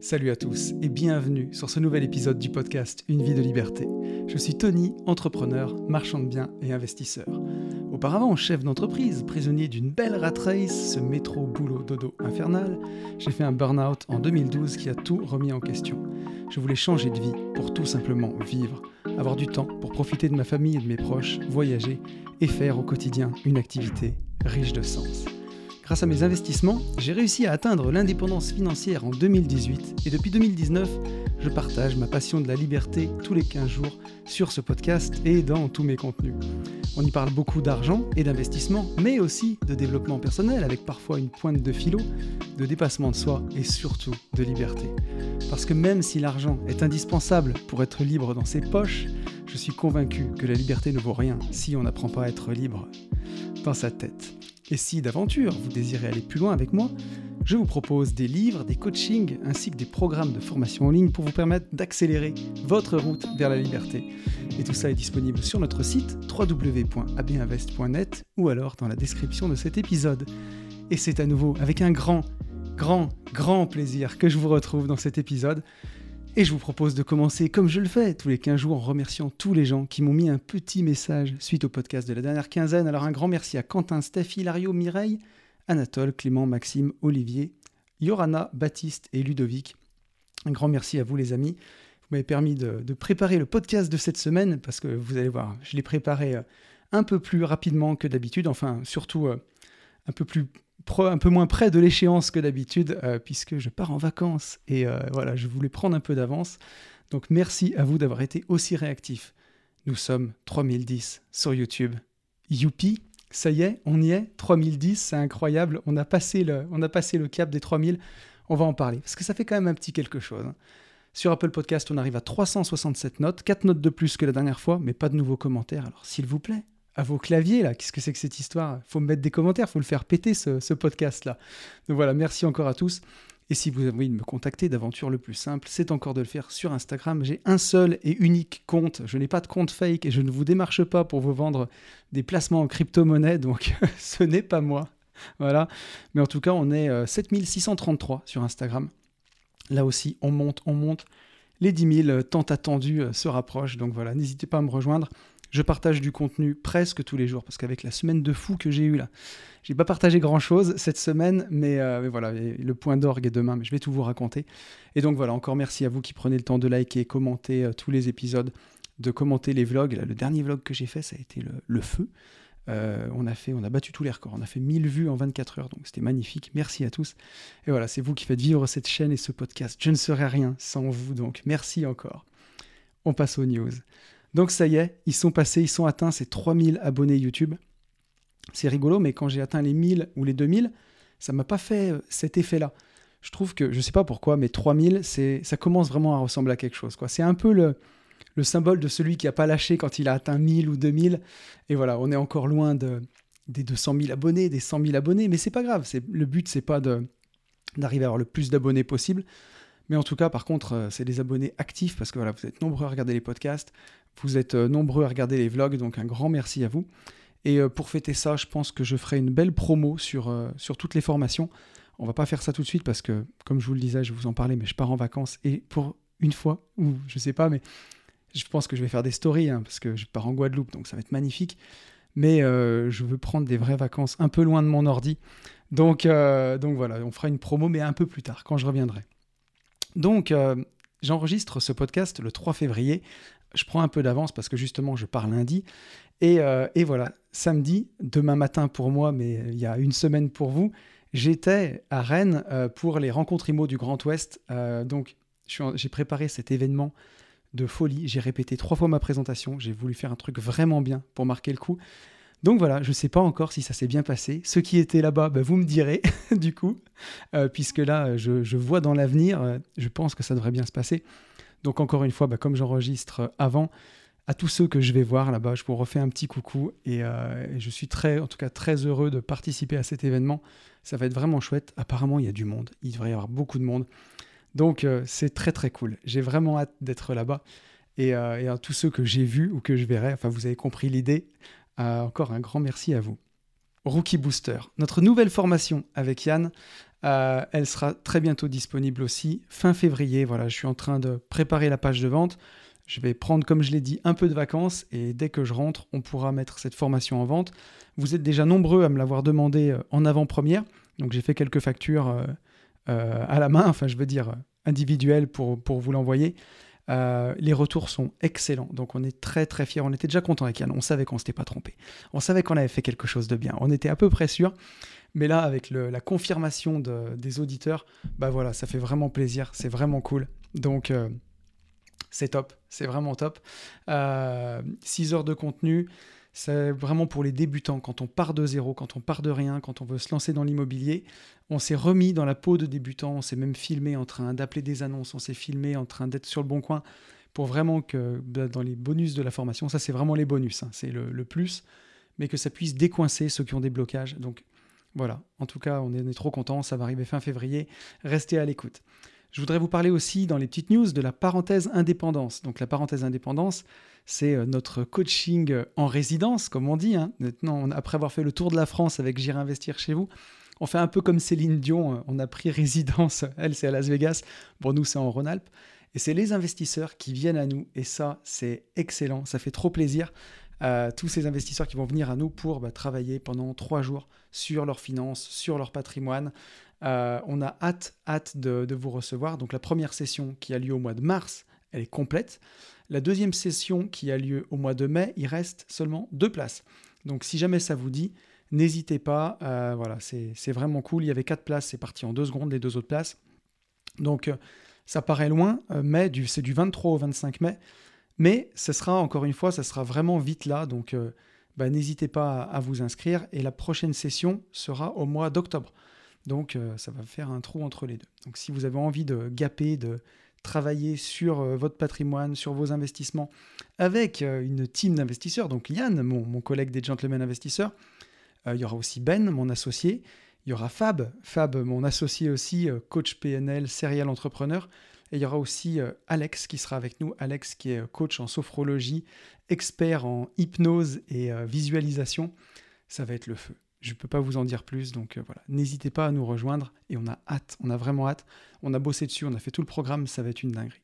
Salut à tous et bienvenue sur ce nouvel épisode du podcast Une vie de liberté. Je suis Tony, entrepreneur, marchand de biens et investisseur. Auparavant chef d'entreprise, prisonnier d'une belle rat race, ce métro boulot dodo infernal, j'ai fait un burn-out en 2012 qui a tout remis en question. Je voulais changer de vie pour tout simplement vivre, avoir du temps pour profiter de ma famille et de mes proches, voyager et faire au quotidien une activité riche de sens. Grâce à mes investissements, j'ai réussi à atteindre l'indépendance financière en 2018 et depuis 2019, je partage ma passion de la liberté tous les 15 jours sur ce podcast et dans tous mes contenus. On y parle beaucoup d'argent et d'investissement, mais aussi de développement personnel avec parfois une pointe de philo, de dépassement de soi et surtout de liberté. Parce que même si l'argent est indispensable pour être libre dans ses poches, je suis convaincu que la liberté ne vaut rien si on n'apprend pas à être libre dans sa tête. Et si d'aventure vous désirez aller plus loin avec moi, je vous propose des livres, des coachings ainsi que des programmes de formation en ligne pour vous permettre d'accélérer votre route vers la liberté. Et tout ça est disponible sur notre site www.abinvest.net ou alors dans la description de cet épisode. Et c'est à nouveau avec un grand, grand, grand plaisir que je vous retrouve dans cet épisode. Et je vous propose de commencer comme je le fais tous les 15 jours en remerciant tous les gens qui m'ont mis un petit message suite au podcast de la dernière quinzaine. Alors un grand merci à Quentin, Steph, Hilario, Mireille, Anatole, Clément, Maxime, Olivier, Yorana, Baptiste et Ludovic. Un grand merci à vous les amis. Vous m'avez permis de, préparer le podcast de cette semaine parce que vous allez voir, je l'ai préparé euh, un peu plus rapidement que d'habitude, enfin surtout euh, un peu plus un peu moins près de l'échéance que d'habitude, euh, puisque je pars en vacances et euh, voilà, je voulais prendre un peu d'avance. Donc merci à vous d'avoir été aussi réactifs. Nous sommes 3010 sur YouTube. Youpi, ça y est, on y est. 3010, c'est incroyable. On a, passé le, on a passé le cap des 3000. On va en parler, parce que ça fait quand même un petit quelque chose. Hein. Sur Apple Podcast, on arrive à 367 notes, 4 notes de plus que la dernière fois, mais pas de nouveaux commentaires. Alors s'il vous plaît, à vos claviers là. Qu'est-ce que c'est que cette histoire? Faut me mettre des commentaires, faut le faire péter ce, podcast là. Donc voilà, merci encore à tous. Et si vous avez envie de me contacter d'aventure, le plus simple, c'est encore de le faire sur Instagram. J'ai un seul et unique compte. Je n'ai pas de compte fake et je ne vous démarche pas pour vous vendre des placements en crypto-monnaie, donc ce n'est pas moi. Voilà. Mais en tout cas, on est 7633 euh, sur Instagram. Là aussi, on monte, on monte. Les 10 000 tant attendus euh, se rapprochent. Donc voilà, n'hésitez pas à me rejoindre. Je partage du contenu presque tous les jours parce qu'avec la semaine de fou que j'ai eue là, j'ai pas partagé grand chose cette semaine, mais, euh, voilà, le point d'orgue est demain, mais je vais tout vous raconter. Et donc voilà, encore merci à vous qui prenez le temps de liker, commenter euh, tous les épisodes, de commenter les vlogs. le dernier vlog que j'ai fait, ça a été le, feu. Euh, on, a on a battu tous les records. On a fait 1000 vues en 24 heures, donc c'était magnifique. Merci à tous. Et voilà, c'est vous qui faites vivre cette chaîne et ce podcast. Je ne serais rien sans vous, donc merci encore. On passe aux news. Donc ça y est, ils sont passés, ils sont atteints ces 3000 abonnés YouTube. C'est rigolo, mais quand j'ai atteint les 1000 ou les 2000, ça m'a pas fait euh, cet effet-là. Je trouve que, je sais pas pourquoi, mais 3000, c'est, ça commence vraiment à ressembler à quelque chose. C'est un peu le, le symbole de celui qui a pas lâché quand il a atteint 1000 ou 2000. Et voilà, on est encore loin de, des 200 000 abonnés, des 100 000 abonnés, mais c'est pas grave. Le but, c'est pas d'arriver à avoir le plus d'abonnés possible. Mais en tout cas, par contre, euh, c'est des abonnés actifs parce que voilà, vous êtes nombreux à regarder les podcasts, vous êtes euh, nombreux à regarder les vlogs, donc un grand merci à vous. Et euh, pour fêter ça, je pense que je ferai une belle promo sur, sur toutes les formations. On va pas faire ça tout de suite parce que, comme je vous le disais, je vous en parlais, mais je pars en vacances et pour une fois, ou je sais pas, mais je pense que je vais faire des stories hein, parce que je pars en Guadeloupe, donc ça va être magnifique. Mais je veux prendre des vraies vacances un peu loin de mon ordi. Donc, voilà, on fera une promo, mais un peu plus tard, quand je reviendrai. Donc, euh, j'enregistre ce podcast le 3 février. Je prends un peu d'avance parce que justement, je pars lundi. Et, euh, voilà, samedi, demain matin pour moi, mais il y a une semaine pour vous, j'étais à Rennes euh, pour les rencontres IMO du Grand Ouest. donc, j'ai préparé cet événement de folie. J'ai répété trois fois ma présentation. J'ai voulu faire un truc vraiment bien pour marquer le coup. Donc voilà, je ne sais pas encore si ça s'est bien passé. Ceux qui étaient là-bas, bah, vous me direz, du coup, euh, puisque là, je, vois dans l'avenir, euh, je pense que ça devrait bien se passer. Donc encore une fois, bah, comme j'enregistre avant, à tous ceux que je vais voir là-bas, je vous refais un petit coucou et, euh, et, je suis très, en tout cas très heureux de participer à cet événement. Ça va être vraiment chouette. Apparemment, il y a du monde. Il devrait y avoir beaucoup de monde. Donc c'est très très cool. J'ai vraiment hâte d'être là-bas. Et, et, à tous ceux que j'ai vus ou que je verrai, enfin vous avez compris l'idée, encore un grand merci à vous. Rookie Booster, notre nouvelle formation avec Yann. Elle sera très bientôt disponible aussi, fin février. Voilà, je suis en train de préparer la page de vente. Je vais prendre, comme je l'ai dit, un peu de vacances et dès que je rentre, on pourra mettre cette formation en vente. Vous êtes déjà nombreux à me l'avoir demandé en avant-première, donc j'ai fait quelques factures à la main, enfin je veux dire individuelles pour, pour vous l'envoyer. Euh, les retours sont excellents, donc on est très très fiers. On était déjà content avec Yann, on savait qu'on s'était pas trompé. On savait qu'on avait fait quelque chose de bien. On était à peu près sûr, mais là avec la confirmation des auditeurs, bah voilà, ça fait vraiment plaisir, c'est vraiment cool. Donc euh, c'est top, c'est vraiment top. 6 euh, heures de contenu, c'est vraiment pour les débutants, quand on part de zéro, quand on part de rien, quand on veut se lancer dans l'immobilier. On s'est remis dans la peau de débutant, on s'est même filmé en train d'appeler des annonces, on s'est filmé en train d'être sur le bon coin pour vraiment que bah, dans les bonus de la formation, ça c'est vraiment les bonus, hein, c'est le, plus, mais que ça puisse décoincer ceux qui ont des blocages. Donc voilà, en tout cas, on est, trop content, ça va arriver fin février. Restez à l'écoute. Je voudrais vous parler aussi dans les petites news de la parenthèse indépendance. Donc la parenthèse indépendance, c'est euh, notre coaching euh, en résidence, comme on dit. Hein. Maintenant, après avoir fait le tour de la France avec J'irai investir chez vous, on fait un peu comme Céline Dion, euh, on a pris résidence, elle c'est à Las Vegas, pour nous c'est en Rhône-Alpes. Et c'est les investisseurs qui viennent à nous, et ça c'est excellent, ça fait trop plaisir. Tous ces investisseurs qui vont venir à nous pour bah, travailler pendant trois jours sur leurs finances, sur leur patrimoine. on a hâte, hâte de, vous recevoir. Donc la première session qui a lieu au mois de mars, elle est complète. La deuxième session qui a lieu au mois de mai, il reste seulement deux places. Donc si jamais ça vous dit, n'hésitez pas. Euh, voilà, c'est vraiment cool. Il y avait quatre places, c'est parti en deux secondes, les deux autres places. Donc euh, ça paraît loin, euh, mais c'est du 23 au 25 mai. Mais ce sera, encore une fois, ça sera vraiment vite là. Donc bah, n'hésitez pas à, vous inscrire. Et la prochaine session sera au mois d'octobre. Donc ça va faire un trou entre les deux. Donc si vous avez envie de gaper, de travailler sur euh, votre patrimoine, sur vos investissements, avec euh, une team d'investisseurs. Donc Yann, mon, collègue des gentlemen investisseurs, euh, il y aura aussi Ben, mon associé, il y aura Fab, Fab, mon associé aussi, coach PNL, serial entrepreneur, et il y aura aussi Alex qui sera avec nous, Alex qui est coach en sophrologie, expert en hypnose et visualisation. Ça va être le feu. Je ne peux pas vous en dire plus, donc euh, voilà. N'hésitez pas à nous rejoindre et on a hâte, on a vraiment hâte. On a bossé dessus, on a fait tout le programme, ça va être une dinguerie.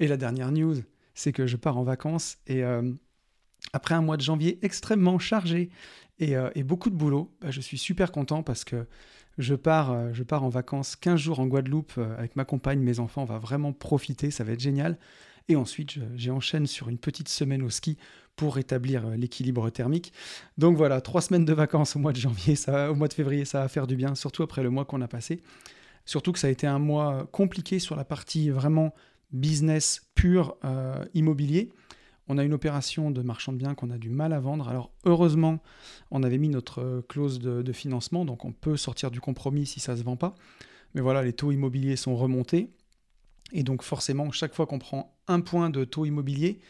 Et la dernière news, c'est que je pars en vacances et euh, après un mois de janvier extrêmement chargé et, euh, beaucoup de boulot, bah, je suis super content parce que je pars, je pars en vacances 15 jours en Guadeloupe avec ma compagne, mes enfants, on va vraiment profiter, ça va être génial. Et ensuite, j'enchaîne sur une petite semaine au ski pour rétablir euh, l'équilibre thermique. Donc voilà, trois semaines de vacances au mois de janvier, ça, au mois de février, ça va faire du bien, surtout après le mois qu'on a passé. Surtout que ça a été un mois compliqué sur la partie vraiment business pur euh, immobilier. On a une opération de marchand de biens qu'on a du mal à vendre. Alors heureusement, on avait mis notre euh, clause de, financement, donc on peut sortir du compromis si ça ne se vend pas. Mais voilà, les taux immobiliers sont remontés. Et donc forcément, chaque fois qu'on prend un point de taux immobilier,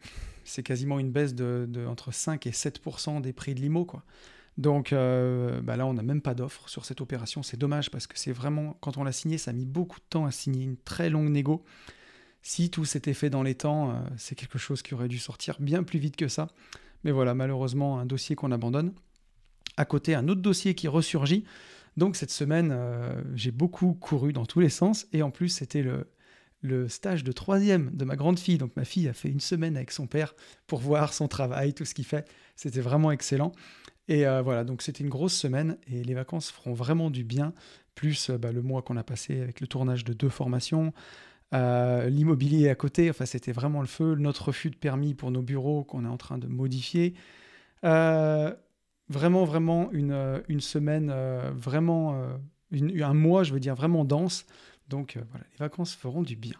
c'est quasiment une baisse de, entre 5 et 7% des prix de l'IMO. Donc euh, bah là, on n'a même pas d'offre sur cette opération. C'est dommage parce que c'est vraiment, quand on l'a signé, ça a mis beaucoup de temps à signer, une très longue négo. Si tout s'était fait dans les temps, euh, c'est quelque chose qui aurait dû sortir bien plus vite que ça. Mais voilà, malheureusement, un dossier qu'on abandonne. À côté, un autre dossier qui ressurgit. Donc cette semaine, euh, j'ai beaucoup couru dans tous les sens. Et en plus, c'était le, stage de troisième de ma grande fille. Donc ma fille a fait une semaine avec son père pour voir son travail, tout ce qu'il fait. C'était vraiment excellent. Et euh, voilà, donc c'était une grosse semaine et les vacances feront vraiment du bien, plus bah, le mois qu'on a passé avec le tournage de deux formations, euh, l'immobilier à côté, enfin c'était vraiment le feu, notre refus de permis pour nos bureaux qu'on est en train de modifier. vraiment, vraiment une, une semaine, vraiment, un mois, je veux dire, vraiment dense donc euh, voilà, les vacances feront du bien.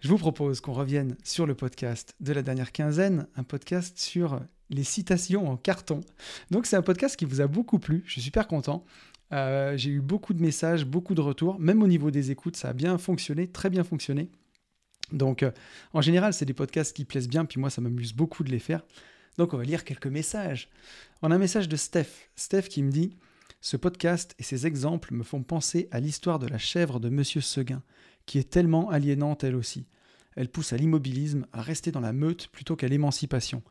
Je vous propose qu'on revienne sur le podcast de la dernière quinzaine, un podcast sur les citations en carton. Donc c'est un podcast qui vous a beaucoup plu, je suis super content. Euh, j'ai eu beaucoup de messages, beaucoup de retours, même au niveau des écoutes, ça a bien fonctionné, très bien fonctionné. Donc euh, en général, c'est des podcasts qui plaisent bien, puis moi ça m'amuse beaucoup de les faire. Donc on va lire quelques messages. On a un message de Steph. Steph qui me dit ce podcast et ces exemples me font penser à l'histoire de la chèvre de Monsieur Seguin, qui est tellement aliénante elle aussi. Elle pousse à l'immobilisme, à rester dans la meute plutôt qu'à l'émancipation.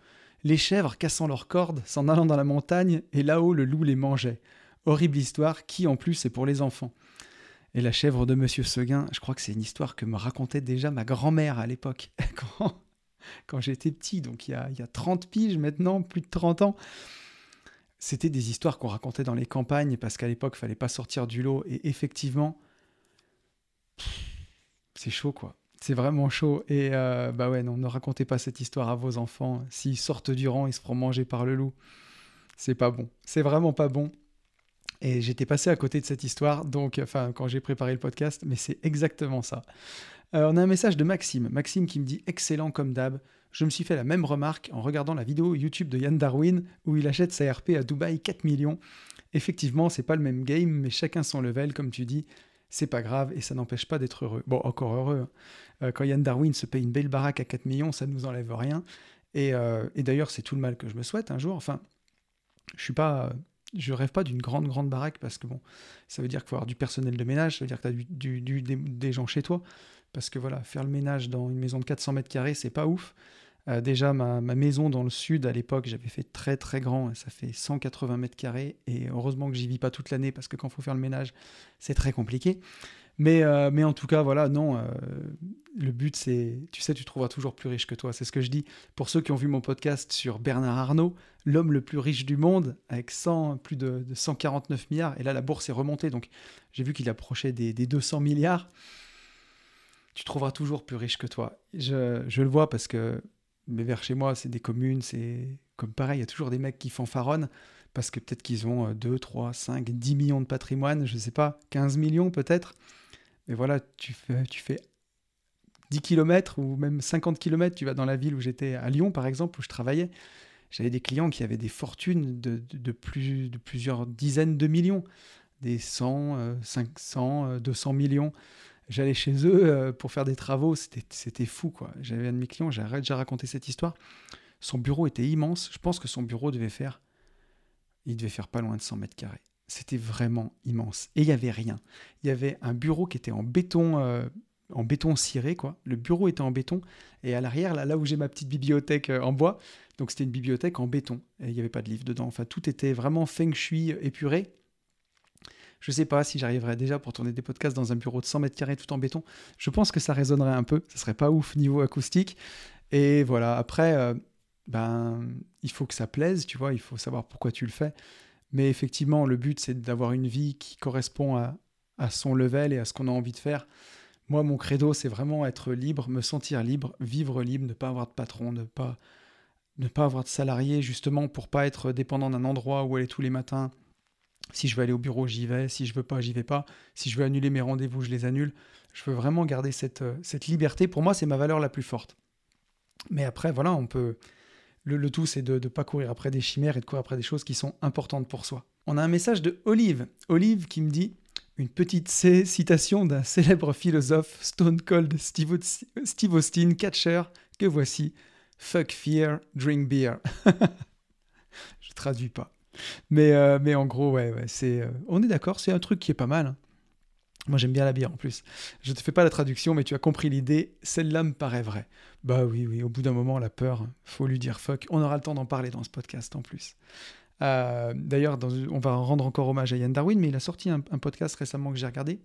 Les chèvres cassant leurs cordes, s'en allant dans la montagne, et là-haut le loup les mangeait. Horrible histoire qui en plus est pour les enfants. Et la chèvre de Monsieur Seguin, je crois que c'est une histoire que me racontait déjà ma grand-mère à l'époque, quand, quand j'étais petit, donc il y, a, y a 30 piges maintenant, plus de 30 ans. C'était des histoires qu'on racontait dans les campagnes parce qu'à l'époque, il fallait pas sortir du lot. Et effectivement, c'est chaud quoi. C'est vraiment chaud. Et euh, bah ouais, non, ne racontez pas cette histoire à vos enfants. S'ils sortent du rang, ils se feront manger par le loup. C'est pas bon. C'est vraiment pas bon. Et j'étais passé à côté de cette histoire, donc, enfin, quand j'ai préparé le podcast, mais c'est exactement ça. Euh, on a un message de Maxime. Maxime qui me dit excellent comme d'hab. Je me suis fait la même remarque en regardant la vidéo YouTube de Yann Darwin où il achète sa RP à Dubaï 4 millions. Effectivement, c'est pas le même game, mais chacun son level, comme tu dis. C'est pas grave et ça n'empêche pas d'être heureux. Bon, encore heureux. Hein. Euh, quand Yann Darwin se paye une belle baraque à 4 millions, ça ne nous enlève rien. Et, euh, et d'ailleurs, c'est tout le mal que je me souhaite un jour. Enfin, je suis pas je rêve pas d'une grande, grande baraque parce que bon, ça veut dire qu'il faut avoir du personnel de ménage, ça veut dire que tu as du, des, gens chez toi. Parce que voilà, faire le ménage dans une maison de 400 mètres carrés, c'est pas ouf. Euh, déjà, ma, ma, maison dans le sud, à l'époque, j'avais fait très très grand, ça fait 180 mètres carrés, et heureusement que j'y vis pas toute l'année, parce que quand il faut faire le ménage, c'est très compliqué. Mais, euh, mais en tout cas, voilà, non, euh, le but, c'est, tu sais, tu trouveras toujours plus riche que toi. C'est ce que je dis. Pour ceux qui ont vu mon podcast sur Bernard Arnault, l'homme le plus riche du monde, avec 100, plus de, 149 milliards, et là, la bourse est remontée, donc j'ai vu qu'il approchait des, 200 milliards. Tu trouveras toujours plus riche que toi. Je, je le vois parce que mais vers chez moi, c'est des communes, c'est comme pareil, il y a toujours des mecs qui fanfaronnent parce que peut-être qu'ils ont 2, 3, 5, 10 millions de patrimoine, je ne sais pas, 15 millions peut-être. Mais voilà, tu fais, tu fais 10 km ou même 50 km, tu vas dans la ville où j'étais, à Lyon par exemple, où je travaillais. J'avais des clients qui avaient des fortunes de plusieurs dizaines de millions, des 100, 500, 200 millions. J'allais chez eux euh, pour faire des travaux, c'était fou quoi. J'avais un de mes clients, j'ai déjà raconté cette histoire. Son bureau était immense, je pense que son bureau devait faire, il devait faire pas loin de 100 mètres carrés. C'était vraiment immense. Et il n'y avait rien. Il y avait un bureau qui était en béton, euh, en béton ciré, quoi. Le bureau était en béton. Et à l'arrière, là, là où j'ai ma petite bibliothèque euh, en bois, donc c'était une bibliothèque en béton. Et il n'y avait pas de livre dedans. Enfin, tout était vraiment feng shui épuré. Je ne sais pas si j'arriverais déjà pour tourner des podcasts dans un bureau de 100 mètres carrés tout en béton. Je pense que ça résonnerait un peu. Ce serait pas ouf niveau acoustique. Et voilà, après, euh, ben, il faut que ça plaise, tu vois. Il faut savoir pourquoi tu le fais. Mais effectivement, le but, c'est d'avoir une vie qui correspond à, son level et à ce qu'on a envie de faire. Moi, mon credo, c'est vraiment être libre, me sentir libre, vivre libre, ne pas avoir de patron, ne pas, ne pas avoir de salarié, justement pour pas être dépendant d'un endroit où aller tous les matins. Si je veux aller au bureau, j'y vais. Si je veux pas, j'y vais pas. Si je veux annuler mes rendez-vous, je les annule. Je veux vraiment garder cette, cette liberté. Pour moi, c'est ma valeur la plus forte. Mais après, voilà, on peut, le, tout, c'est de ne pas courir après des chimères et de courir après des choses qui sont importantes pour soi. On a un message de Olive. Olive qui me dit une petite citation d'un célèbre philosophe, Stone Cold Steve, Austin, catcher, que voici. Fuck fear, drink beer. Je traduis pas. Mais, euh, mais en gros, euh, on est d'accord, c'est un truc qui est pas mal. Hein. Moi, j'aime bien la bière en plus. Je te fais pas la traduction, mais tu as compris l'idée. Celle-là me paraît vraie. Bah oui, oui, au bout d'un moment, la peur, faut lui dire fuck. On aura le temps d'en parler dans ce podcast en plus. Euh, d'ailleurs, on va rendre encore hommage à Yann Darwin, mais il a sorti un, podcast récemment que j'ai regardé.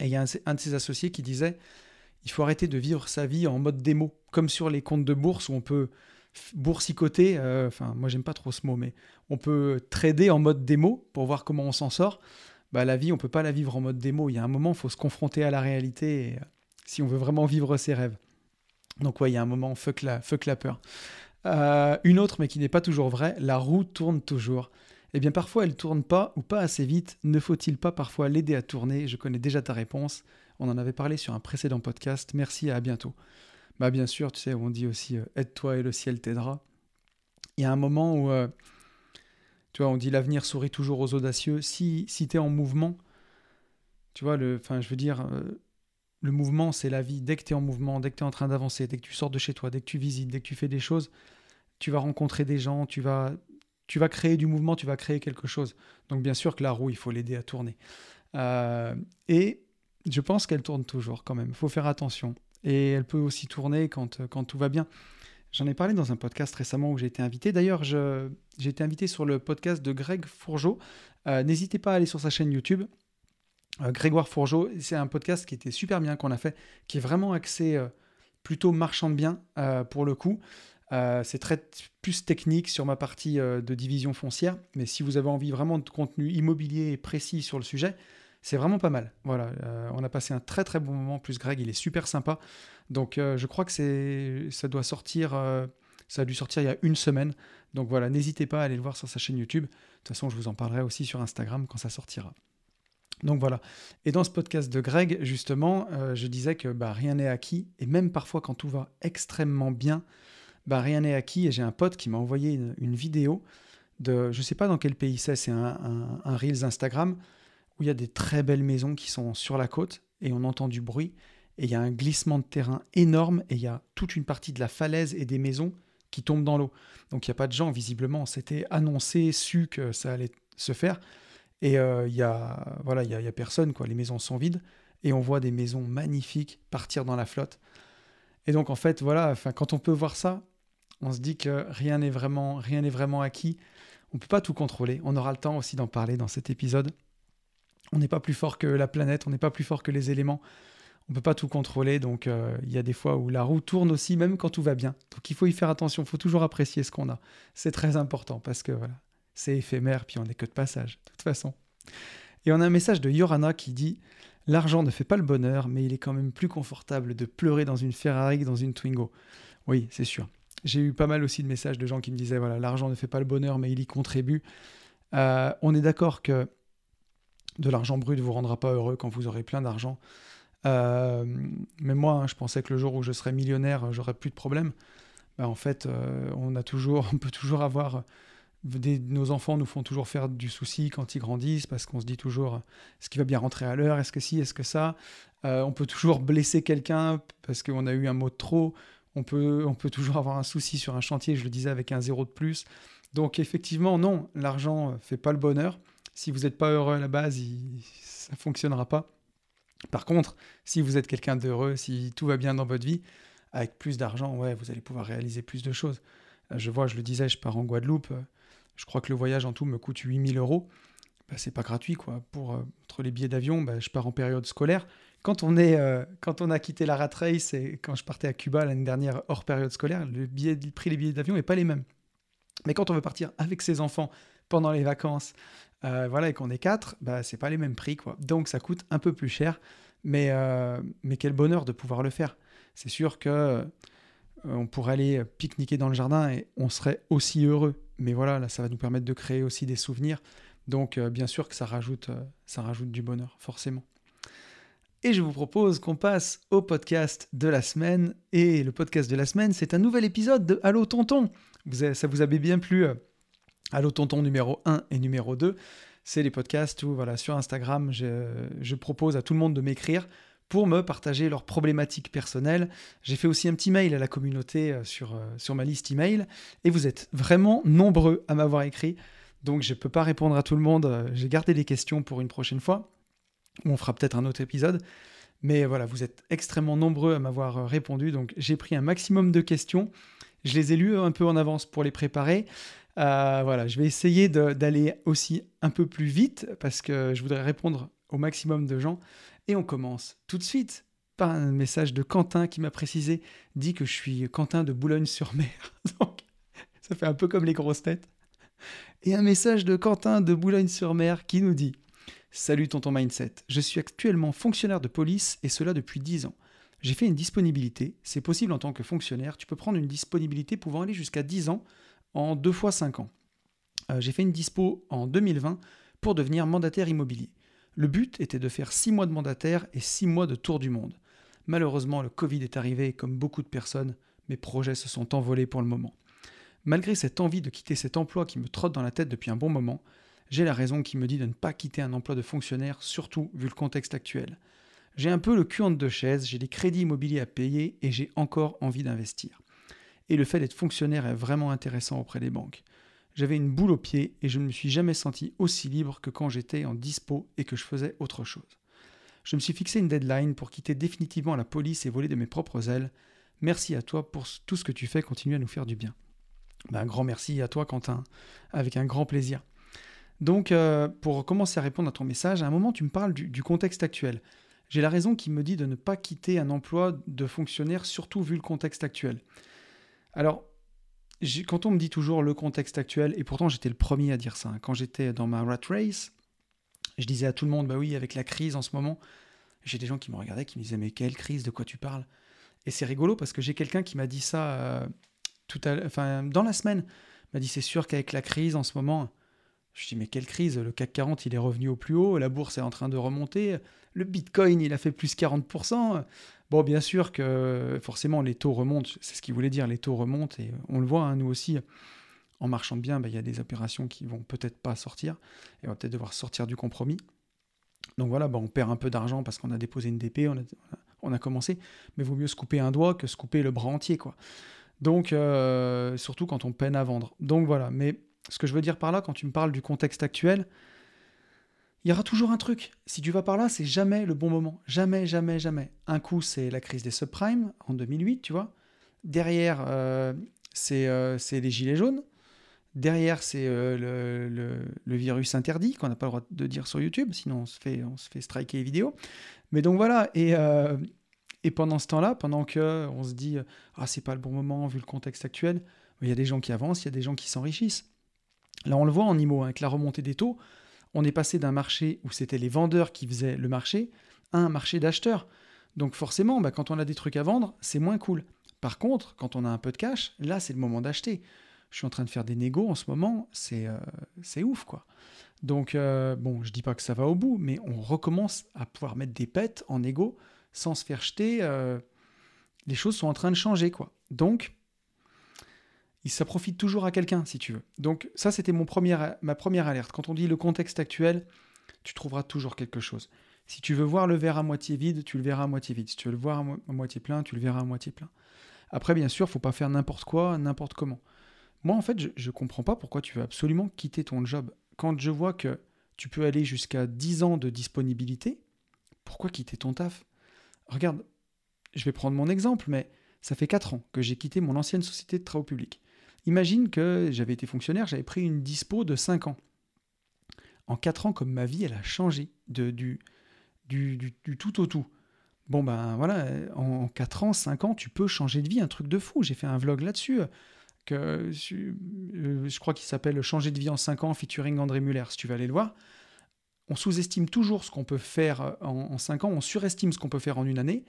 Et il y a un, de ses associés qui disait il faut arrêter de vivre sa vie en mode démo, comme sur les comptes de bourse où on peut boursicoter. Euh, enfin, moi, j'aime pas trop ce mot, mais on peut trader en mode démo pour voir comment on s'en sort bah, la vie, on peut pas la vivre en mode démo. Il y a un moment, il faut se confronter à la réalité euh, si on veut vraiment vivre ses rêves. Donc ouais, il y a un moment, fuck la, fuck la peur. Euh, une autre, mais qui n'est pas toujours vraie, la roue tourne toujours. Eh bien, parfois, elle tourne pas ou pas assez vite. Ne faut-il pas parfois l'aider à tourner? Je connais déjà ta réponse. On en avait parlé sur un précédent podcast. Merci et à bientôt. Bah, bien sûr, tu sais, on dit aussi euh, aide-toi et le ciel t'aidera. Il y a un moment où on dit l'avenir sourit toujours aux audacieux. Si, si tu es en mouvement, tu vois, le, enfin, je veux dire, euh, le mouvement, c'est la vie. Dès que tu es en mouvement, dès que tu es en train d'avancer, dès que tu sors de chez toi, dès que tu visites, dès que tu fais des choses, tu vas rencontrer des gens, tu vas, tu vas créer du mouvement, tu vas créer quelque chose. Donc, bien sûr que la roue, il faut l'aider à tourner. Euh, et je pense qu'elle tourne toujours quand même. Il faut faire attention. Et elle peut aussi tourner quand, quand tout va bien. J'en ai parlé dans un podcast récemment où j'ai été invité. D'ailleurs, j'ai été invité sur le podcast de Greg Fourgeot. Euh, n'hésitez pas à aller sur sa chaîne YouTube. Euh, Grégoire Fourgeot, c'est un podcast qui était super bien qu'on a fait, qui est vraiment axé euh, plutôt marchand de biens pour le coup. c'est très plus technique sur ma partie de division foncière, mais si vous avez envie vraiment de contenu immobilier précis sur le sujet, c'est vraiment pas mal. Voilà, on a passé un très très bon moment. Plus Greg, il est super sympa. Donc je crois que ça doit sortir, ça a dû sortir il y a une semaine. Donc voilà, n'hésitez pas à aller le voir sur sa chaîne YouTube. De toute façon, je vous en parlerai aussi sur Instagram quand ça sortira. Donc voilà. Et dans ce podcast de Greg, justement, euh, je disais que bah, rien n'est acquis. Et même parfois, quand tout va extrêmement bien, bah, rien n'est acquis. Et j'ai un pote qui m'a envoyé une, vidéo de, je ne sais pas dans quel pays c'est, c'est un, Reels Instagram, où il y a des très belles maisons qui sont sur la côte et on entend du bruit. Et il y a un glissement de terrain énorme et il y a toute une partie de la falaise et des maisons qui tombent dans l'eau. Donc il n'y a pas de gens, visiblement. C'était annoncé, su que ça allait se faire. Et euh, il y a voilà, il y, a, personne quoi. Les maisons sont vides et on voit des maisons magnifiques partir dans la flotte. Et donc en fait voilà, quand on peut voir ça, on se dit que rien n'est vraiment vraiment acquis. On peut pas tout contrôler. On aura le temps aussi d'en parler dans cet épisode. On n'est pas plus fort que la planète, on n'est pas plus fort que les éléments. On peut pas tout contrôler, donc euh, il y a des fois où la roue tourne aussi, même quand tout va bien. Donc il faut y faire attention, il faut toujours apprécier ce qu'on a. C'est très important parce que voilà, c'est éphémère, puis on n'est que de passage, de toute façon. Et on a un message de Yorana qui dit L'argent ne fait pas le bonheur, mais il est quand même plus confortable de pleurer dans une Ferrari que dans une Twingo. Oui, c'est sûr. J'ai eu pas mal aussi de messages de gens qui me disaient voilà, l'argent ne fait pas le bonheur, mais il y contribue. Euh, on est d'accord que de l'argent brut ne vous rendra pas heureux quand vous aurez plein d'argent. Euh, mais moi, hein, je pensais que le jour où je serais millionnaire, j'aurais plus de problèmes. Ben, en fait, euh, on a toujours, on peut toujours avoir nos enfants nous font toujours faire du souci quand ils grandissent parce qu'on se dit toujours est-ce qu'il va bien rentrer à l'heure, est-ce que si, est-ce que ça? Euh, on peut toujours blesser quelqu'un parce qu'on a eu un mot de trop. On peut, on peut toujours avoir un souci sur un chantier, je le disais, avec un zéro de plus. Donc effectivement, non, l'argent fait pas le bonheur. Si vous n'êtes pas heureux à la base, ça fonctionnera pas. Par contre, si vous êtes quelqu'un d'heureux, si tout va bien dans votre vie, avec plus d'argent, ouais, vous allez pouvoir réaliser plus de choses. Euh, je vois, je le disais, je pars en Guadeloupe. Euh, je crois que le voyage en tout me coûte 8000 euros. Bah, c'est pas gratuit, quoi. Pour, euh, entre les billets d'avion, bah, je pars en période scolaire. Quand on, est, quand on a quitté la rat race et quand je partais à Cuba l'année dernière hors période scolaire, le, billet, le prix des billets d'avion n'est pas les mêmes. Mais quand on veut partir avec ses enfants pendant les vacances, euh, voilà, et qu'on est quatre, bah, c'est pas les mêmes prix, quoi. Donc ça coûte un peu plus cher, mais, mais quel bonheur de pouvoir le faire. C'est sûr que on pourrait aller pique-niquer dans le jardin et on serait aussi heureux mais voilà, là, ça va nous permettre de créer aussi des souvenirs. Donc, euh, bien sûr que ça rajoute, euh, ça rajoute du bonheur, forcément. Et je vous propose qu'on passe au podcast de la semaine. Et le podcast de la semaine, c'est un nouvel épisode de Allô Tonton. Vous ça vous avait bien plu Allô Tonton numéro 1 et numéro 2. C'est les podcasts où, voilà, sur Instagram, je, propose à tout le monde de m'écrire pour me partager leurs problématiques personnelles. J'ai fait aussi un petit mail à la communauté euh, sur, euh, sur ma liste email et vous êtes vraiment nombreux à m'avoir écrit. Donc je ne peux pas répondre à tout le monde. Euh, j'ai gardé des questions pour une prochaine fois. On fera peut-être un autre épisode. Mais voilà, vous êtes extrêmement nombreux à m'avoir répondu. Donc j'ai pris un maximum de questions. Je les ai lues un peu en avance pour les préparer. Voilà, je vais essayer d'aller aussi un peu plus vite parce que je voudrais répondre au maximum de gens. Et on commence tout de suite par un message de Quentin qui m'a précisé, dit que je suis Quentin de Boulogne-sur-Mer. Donc, ça fait un peu comme les grosses têtes. Et un message de Quentin de Boulogne-sur-Mer qui nous dit Salut tonton Mindset, je suis actuellement fonctionnaire de police et cela depuis 10 ans. J'ai fait une disponibilité, c'est possible en tant que fonctionnaire, tu peux prendre une disponibilité pouvant aller jusqu'à 10 ans en 2 fois 5 ans. Euh, j'ai fait une dispo en 2020 pour devenir mandataire immobilier. Le but était de faire six mois de mandataire et six mois de tour du monde. Malheureusement, le Covid est arrivé et comme beaucoup de personnes, mes projets se sont envolés pour le moment. Malgré cette envie de quitter cet emploi qui me trotte dans la tête depuis un bon moment, j'ai la raison qui me dit de ne pas quitter un emploi de fonctionnaire, surtout vu le contexte actuel. J'ai un peu le cul entre deux chaises, j'ai des crédits immobiliers à payer et j'ai encore envie d'investir. Et le fait d'être fonctionnaire est vraiment intéressant auprès des banques. J'avais une boule au pied et je ne me suis jamais senti aussi libre que quand j'étais en dispo et que je faisais autre chose. Je me suis fixé une deadline pour quitter définitivement la police et voler de mes propres ailes, Merci à toi pour tout ce que tu fais, continue à nous faire du bien. Ben, un grand merci à toi, Quentin, avec un grand plaisir. Donc, euh, pour commencer à répondre à ton message, à un moment, tu me parles du, contexte actuel. J'ai la raison qui me dit de ne pas quitter un emploi de fonctionnaire, surtout vu le contexte actuel. Alors, quand on me dit toujours le contexte actuel, et pourtant j'étais le premier à dire ça, hein, quand j'étais dans ma rat race, je disais à tout le monde, bah oui, avec la crise en ce moment, j'ai des gens qui me regardaient, qui me disaient, mais quelle crise, de quoi tu parles? Et c'est rigolo parce que j'ai quelqu'un qui m'a dit ça euh, tout à, enfin, dans la semaine, m'a dit, c'est sûr qu'avec la crise en ce moment, je dis, mais quelle crise? Le CAC 40, il est revenu au plus haut, la bourse est en train de remonter, le Bitcoin, il a fait plus 40%. Bon, bien sûr que forcément, les taux remontent, c'est ce qu'il voulait dire, les taux remontent, et on le voit, hein, nous aussi, en marchant bien, bah, il y a des opérations qui vont peut-être pas sortir, et on va peut-être devoir sortir du compromis. Donc voilà, bah, on perd un peu d'argent parce qu'on a déposé une DP, on a, commencé, mais vaut mieux se couper un doigt que se couper le bras entier, quoi. Donc, euh, surtout quand on peine à vendre. Donc voilà, mais ce que je veux dire par là, quand tu me parles du contexte actuel, il y aura toujours un truc. Si tu vas par là, c'est jamais le bon moment. Jamais, jamais, jamais. Un coup, c'est la crise des subprimes en 2008, tu vois. Derrière, euh, euh, c'est les gilets jaunes. Derrière, c'est euh, le, virus interdit, qu'on n'a pas le droit de dire sur YouTube, sinon on se fait, on se fait striker les vidéos. Mais donc voilà, et, et pendant ce temps-là, pendant que on se dit « Ah, c'est pas le bon moment vu le contexte actuel », il y a des gens qui avancent, il y a des gens qui s'enrichissent. Là, on le voit en IMO, avec la remontée des taux, on est passé d'un marché où c'était les vendeurs qui faisaient le marché à un marché d'acheteurs. Donc forcément, bah, quand on a des trucs à vendre, c'est moins cool. Par contre, quand on a un peu de cash, là, c'est le moment d'acheter. Je suis en train de faire des négos en ce moment, c'est euh, ouf, quoi. Donc, euh, bon, je dis pas que ça va au bout, mais on recommence à pouvoir mettre des pets en négo sans se faire jeter. Euh, les choses sont en train de changer, quoi. Donc, ça profite toujours à quelqu'un, si tu veux. Donc ça, c'était ma première alerte. Quand on dit le contexte actuel, tu trouveras toujours quelque chose. Si tu veux voir le verre à moitié vide, tu le verras à moitié vide. Si tu veux le voir à, moitié plein, tu le verras à moitié plein. Après, bien sûr, faut pas faire n'importe quoi, n'importe comment. Moi, en fait, je ne comprends pas pourquoi tu veux absolument quitter ton job. Quand je vois que tu peux aller jusqu'à 10 ans de disponibilité, pourquoi quitter ton taf? Regarde, je vais prendre mon exemple, mais ça fait 4 ans que j'ai quitté mon ancienne société de travaux publics. Imagine que j'avais été fonctionnaire, j'avais pris une dispo de 5 ans. En 4 ans, comme ma vie, elle a changé du, tout au tout. Bon ben voilà, en 4 ans, 5 ans, tu peux changer de vie, un truc de fou. J'ai fait un vlog là-dessus, que euh, je crois qu'il s'appelle Changer de vie en 5 ans, featuring André Muller, si tu veux aller le voir. On sous-estime toujours ce qu'on peut faire en, en 5 ans, on surestime ce qu'on peut faire en une année.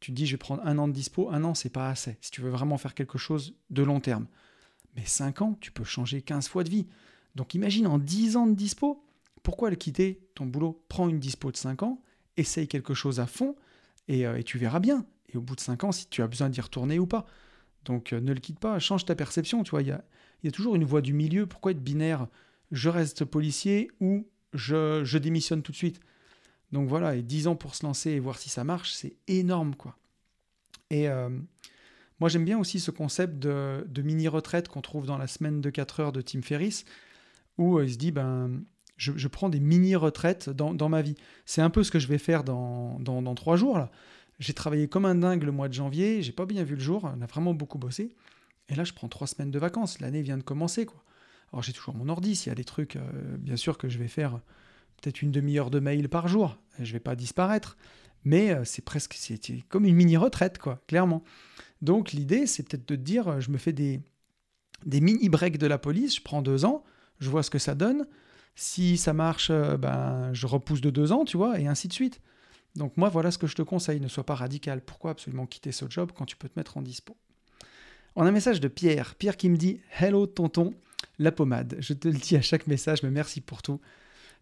Tu te dis, je vais prendre un an de dispo, un an, c'est pas assez. Si tu veux vraiment faire quelque chose de long terme. Mais 5 ans, tu peux changer 15 fois de vie. Donc imagine en 10 ans de dispo, pourquoi le quitter ton boulot Prends une dispo de 5 ans, essaye quelque chose à fond euh, et, tu verras bien. Et au bout de 5 ans, si tu as besoin d'y retourner ou pas. Donc euh, ne le quitte pas, change ta perception. Tu vois, il y a, toujours une voie du milieu. Pourquoi être binaire? Je reste policier ou je, démissionne tout de suite? Donc voilà, et 10 ans pour se lancer et voir si ça marche, c'est énorme quoi. Et, euh, moi, j'aime bien aussi ce concept de, mini-retraite qu'on trouve dans la semaine de 4 heures de Tim Ferriss, où euh, il se dit, ben, je, prends des mini-retraites dans, ma vie. C'est un peu ce que je vais faire dans, dans, 3 jours. là. J'ai travaillé comme un dingue le mois de janvier, j'ai pas bien vu le jour, on a vraiment beaucoup bossé. Et là, je prends 3 semaines de vacances, l'année vient de commencer. Alors j'ai toujours mon ordi, s'il y a des trucs, euh, bien sûr, que je vais faire peut-être une demi-heure de mail par jour, je vais pas disparaître. Mais euh, c'est presque c'est comme une mini-retraite, quoi, clairement. Donc l'idée, c'est peut-être de dire, euh, je me fais des, des mini-breaks de la police, je prends deux ans, je vois ce que ça donne. Si ça marche, euh, ben, je repousse de deux ans, tu vois, et ainsi de suite. Donc moi, voilà ce que je te conseille, ne sois pas radical. Pourquoi absolument quitter ce job quand tu peux te mettre en dispo? On a un message de Pierre. Pierre qui me dit Hello tonton, la pommade. Je te le dis à chaque message, mais merci pour tout.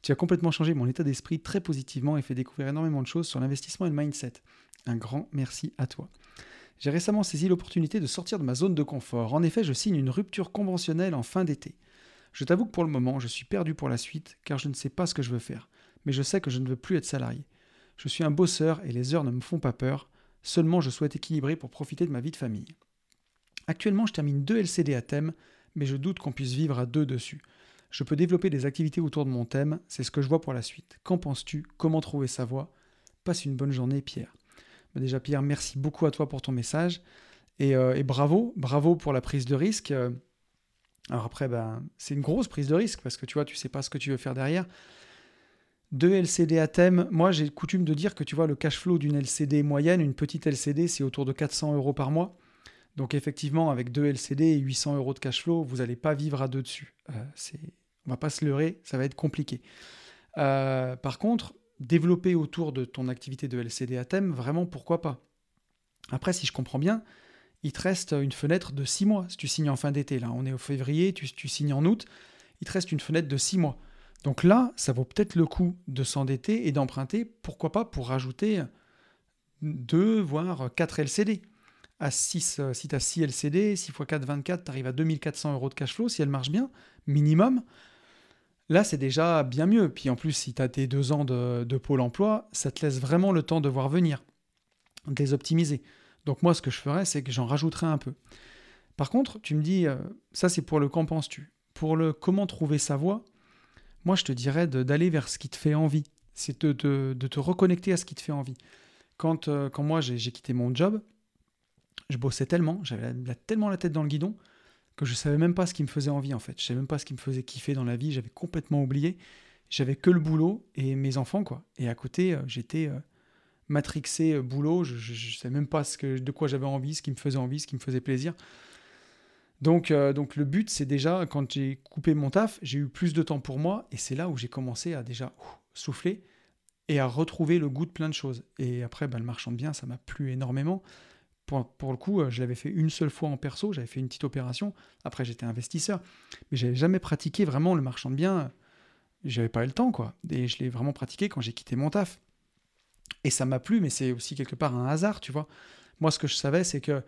Tu as complètement changé mon état d'esprit très positivement et fait découvrir énormément de choses sur l'investissement et le mindset. Un grand merci à toi. J'ai récemment saisi l'opportunité de sortir de ma zone de confort. En effet, je signe une rupture conventionnelle en fin d'été. Je t'avoue que pour le moment, je suis perdu pour la suite car je ne sais pas ce que je veux faire. Mais je sais que je ne veux plus être salarié. Je suis un bosseur et les heures ne me font pas peur. Seulement, je souhaite équilibrer pour profiter de ma vie de famille. Actuellement, je termine deux LCD à thème, mais je doute qu'on puisse vivre à deux dessus. Je peux développer des activités autour de mon thème, c'est ce que je vois pour la suite. Qu'en penses-tu? Comment trouver sa voie? Passe une bonne journée, Pierre. Déjà, Pierre, merci beaucoup à toi pour ton message. Et, et, bravo, bravo pour la prise de risque. Alors après, ben, c'est une grosse prise de risque parce que tu vois, tu sais pas ce que tu veux faire derrière. Deux LCD à thème, moi j'ai coutume de dire que tu vois, le cash flow d'une LCD moyenne, une petite LCD, c'est autour de 400 euros par mois. Donc effectivement, avec deux LCD et 800 euros de cash flow, vous n'allez pas vivre à deux dessus. Euh, c'est, on va pas se leurrer, ça va être compliqué. Euh, par contre, développer autour de ton activité de LCD à thème, vraiment pourquoi pas? Après, si je comprends bien, il te reste une fenêtre de 6 mois. Si tu signes en fin d'été, là, on est au février, tu, tu signes en août, il te reste une fenêtre de 6 mois. Donc là, ça vaut peut-être le coup de s'endetter et d'emprunter, pourquoi pas, pour rajouter 2, voire 4 LCD. À 6, euh, si tu as 6 LCD, 6 x 4, 24, tu arrives à 2400 euros de cash flow si elle marche bien, minimum. Là, c'est déjà bien mieux. Puis en plus, si tu as tes deux ans de, de, pôle emploi, ça te laisse vraiment le temps de voir venir, de les optimiser. Donc moi, ce que je ferais, c'est que j'en rajouterais un peu. Par contre, tu me dis, euh, ça c'est pour le qu'en penses-tu? Pour le comment trouver sa voie, moi je te dirais d'aller vers ce qui te fait envie. C'est de, te reconnecter à ce qui te fait envie. Quand, euh, quand moi j'ai quitté mon job, je bossais tellement, j'avais tellement la tête dans le guidon que je savais même pas ce qui me faisait envie en fait. Je savais même pas ce qui me faisait kiffer dans la vie. J'avais complètement oublié. J'avais que le boulot et mes enfants quoi. Et à côté, euh, j'étais matrixé euh, boulot, je ne sais même pas ce de quoi j'avais envie, ce qui me faisait envie, ce qui me faisait plaisir. Donc, euh, donc le but, c'est déjà, quand j'ai coupé mon taf, j'ai eu plus de temps pour moi, et c'est là où j'ai commencé à déjà souffler et à retrouver le goût de plein de choses. Et après, ben, le marchand de biens, ça m'a plu énormément. Pour, pour, le coup, euh, je l'avais fait une seule fois en perso, j'avais fait une petite opération, après j'étais investisseur, mais j'avais jamais pratiqué vraiment le marchand de biens, j'avais pas eu le temps, quoi. Et je l'ai vraiment pratiqué quand j'ai quitté mon taf. Et ça m'a plu, mais c'est aussi quelque part un hasard, tu vois. Moi, ce que je savais, c'est que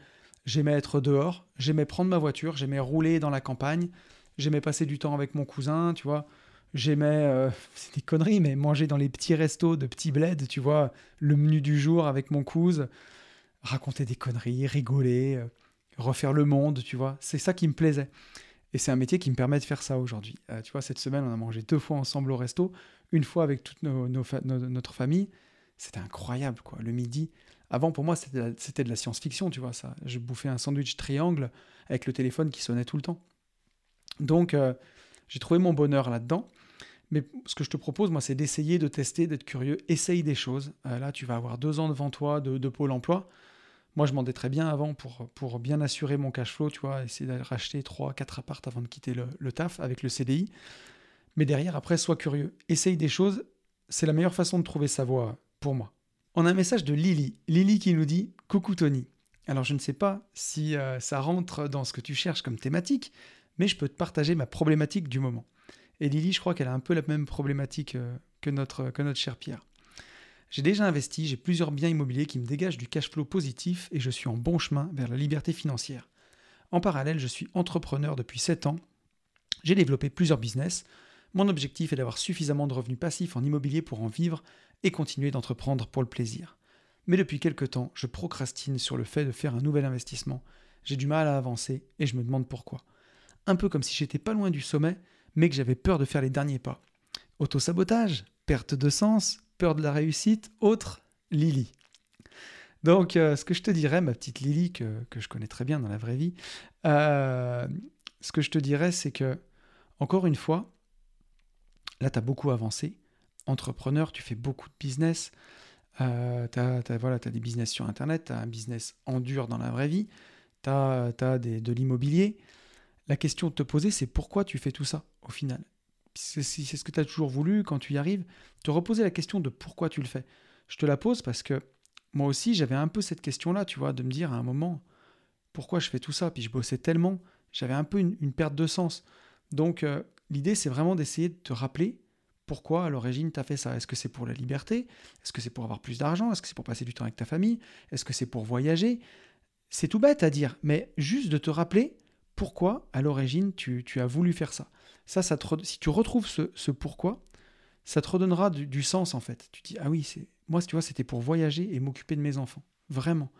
j'aimais être dehors, j'aimais prendre ma voiture, j'aimais rouler dans la campagne, j'aimais passer du temps avec mon cousin, tu vois. J'aimais, euh, c'est des conneries, mais manger dans les petits restos de petits bleds, tu vois, le menu du jour avec mon cousin, raconter des conneries, rigoler, euh, refaire le monde, tu vois. C'est ça qui me plaisait. Et c'est un métier qui me permet de faire ça aujourd'hui. Euh, tu vois, cette semaine, on a mangé deux fois ensemble au resto, une fois avec toute notre famille, c'était incroyable, quoi. Le midi. Avant, pour moi, c'était de la science-fiction, tu vois, ça. Je bouffais un sandwich triangle avec le téléphone qui sonnait tout le temps. Donc, euh, j'ai trouvé mon bonheur là-dedans. Mais ce que je te propose, moi, c'est d'essayer de tester, d'être curieux. Essaye des choses. Là, tu vas avoir deux ans devant toi de, pôle emploi. Moi, je m'endetterais bien avant pour, bien assurer mon cash flow, tu vois, essayer de racheter trois, quatre appartes avant de quitter le, taf avec le CDI. Mais derrière, après, sois curieux. Essaye des choses. C'est la meilleure façon de trouver sa voie pour moi. On a un message de Lily. Lily qui nous dit Coucou Tony. Alors je ne sais pas si euh, ça rentre dans ce que tu cherches comme thématique, mais je peux te partager ma problématique du moment. Et Lily, je crois qu'elle a un peu la même problématique euh, que notre cher Pierre. J'ai déjà investi, j'ai plusieurs biens immobiliers qui me dégagent du cash flow positif et je suis en bon chemin vers la liberté financière. En parallèle, je suis entrepreneur depuis 7 ans. J'ai développé plusieurs business. Mon objectif est d'avoir suffisamment de revenus passifs en immobilier pour en vivre et continuer d'entreprendre pour le plaisir. Mais depuis quelque temps, je procrastine sur le fait de faire un nouvel investissement. J'ai du mal à avancer et je me demande pourquoi. Un peu comme si j'étais pas loin du sommet, mais que j'avais peur de faire les derniers pas. Autosabotage, perte de sens, peur de la réussite, autre, Lily. Donc, euh, ce que je te dirais, ma petite Lily, que, je connais très bien dans la vraie vie, euh, ce que je te dirais, c'est que, encore une fois, là, tu as beaucoup avancé, entrepreneur, tu fais beaucoup de business, euh, tu as, voilà, des business sur Internet, tu un business en dur dans la vraie vie, tu as, de l'immobilier. La question de te poser, c'est pourquoi tu fais tout ça au final? C'est ce que tu as toujours voulu quand tu y arrives, te reposer la question de pourquoi tu le fais. Je te la pose parce que moi aussi, j'avais un peu cette question-là, tu vois, de me dire à un moment, pourquoi je fais tout ça? Puis je bossais tellement, j'avais un peu une, perte de sens. Donc euh, l'idée, c'est vraiment d'essayer de te rappeler pourquoi à l'origine tu as fait ça Est-ce que c'est pour la liberté? Est-ce que c'est pour avoir plus d'argent? Est-ce que c'est pour passer du temps avec ta famille? Est-ce que c'est pour voyager? C'est tout bête à dire, mais juste de te rappeler pourquoi à l'origine tu, as voulu faire ça. Si tu retrouves ce, pourquoi, ça te redonnera du, sens en fait. Tu dis ah oui, moi tu vois c'était pour voyager et m'occuper de mes enfants, vraiment.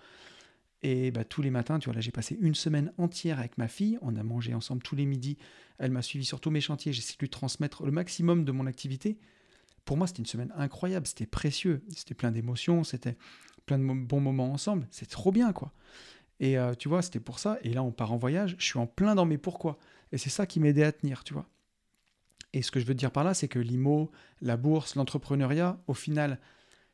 Et bah, tous les matins, tu vois, j'ai passé une semaine entière avec ma fille, on a mangé ensemble tous les midis, elle m'a suivi sur tous mes chantiers, j'ai essayé de lui transmettre le maximum de mon activité. Pour moi, c'était une semaine incroyable, c'était précieux, c'était plein d'émotions, c'était plein de bons moments ensemble, c'est trop bien quoi. Et euh, tu vois, c'était pour ça. Et là, on part en voyage. Je suis en plein dans mes pourquoi. Et c'est ça qui m'aidait à tenir, tu vois. Et ce que je veux dire par là, c'est que l'IMO, la bourse, l'entrepreneuriat, au final,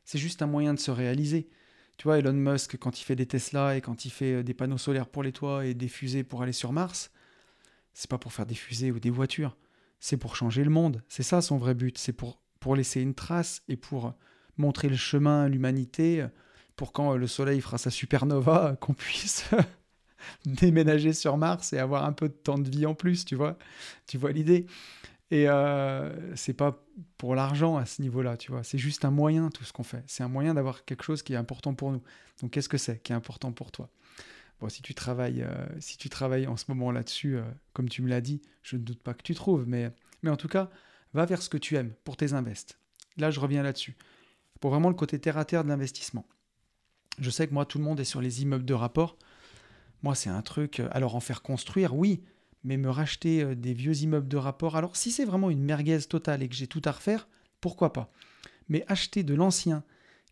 c'est juste un moyen de se réaliser. Tu vois, Elon Musk, quand il fait des Tesla et quand il fait euh, des panneaux solaires pour les toits et des fusées pour aller sur Mars, c'est pas pour faire des fusées ou des voitures. C'est pour changer le monde. C'est ça son vrai but. C'est pour, pour laisser une trace et pour montrer le chemin à l'humanité pour quand le Soleil fera sa supernova, qu'on puisse déménager sur Mars et avoir un peu de temps de vie en plus, tu vois. Tu vois l'idée. Et euh, c'est pas pour l'argent à ce niveau-là, tu vois. C'est juste un moyen, tout ce qu'on fait. C'est un moyen d'avoir quelque chose qui est important pour nous. Donc, qu'est-ce que c'est qui est important pour toi? Bon, si tu travailles, euh, si tu travailles en ce moment là-dessus, euh, comme tu me l'as dit, je ne doute pas que tu trouves. Mais, mais en tout cas, va vers ce que tu aimes pour tes invests. Là, je reviens là-dessus. Pour vraiment le côté terre à terre de l'investissement. Je sais que moi, tout le monde est sur les immeubles de rapport. Moi, c'est un truc. Euh, alors, en faire construire, oui, mais me racheter euh, des vieux immeubles de rapport. Alors, si c'est vraiment une merguez totale et que j'ai tout à refaire, pourquoi pas? Mais acheter de l'ancien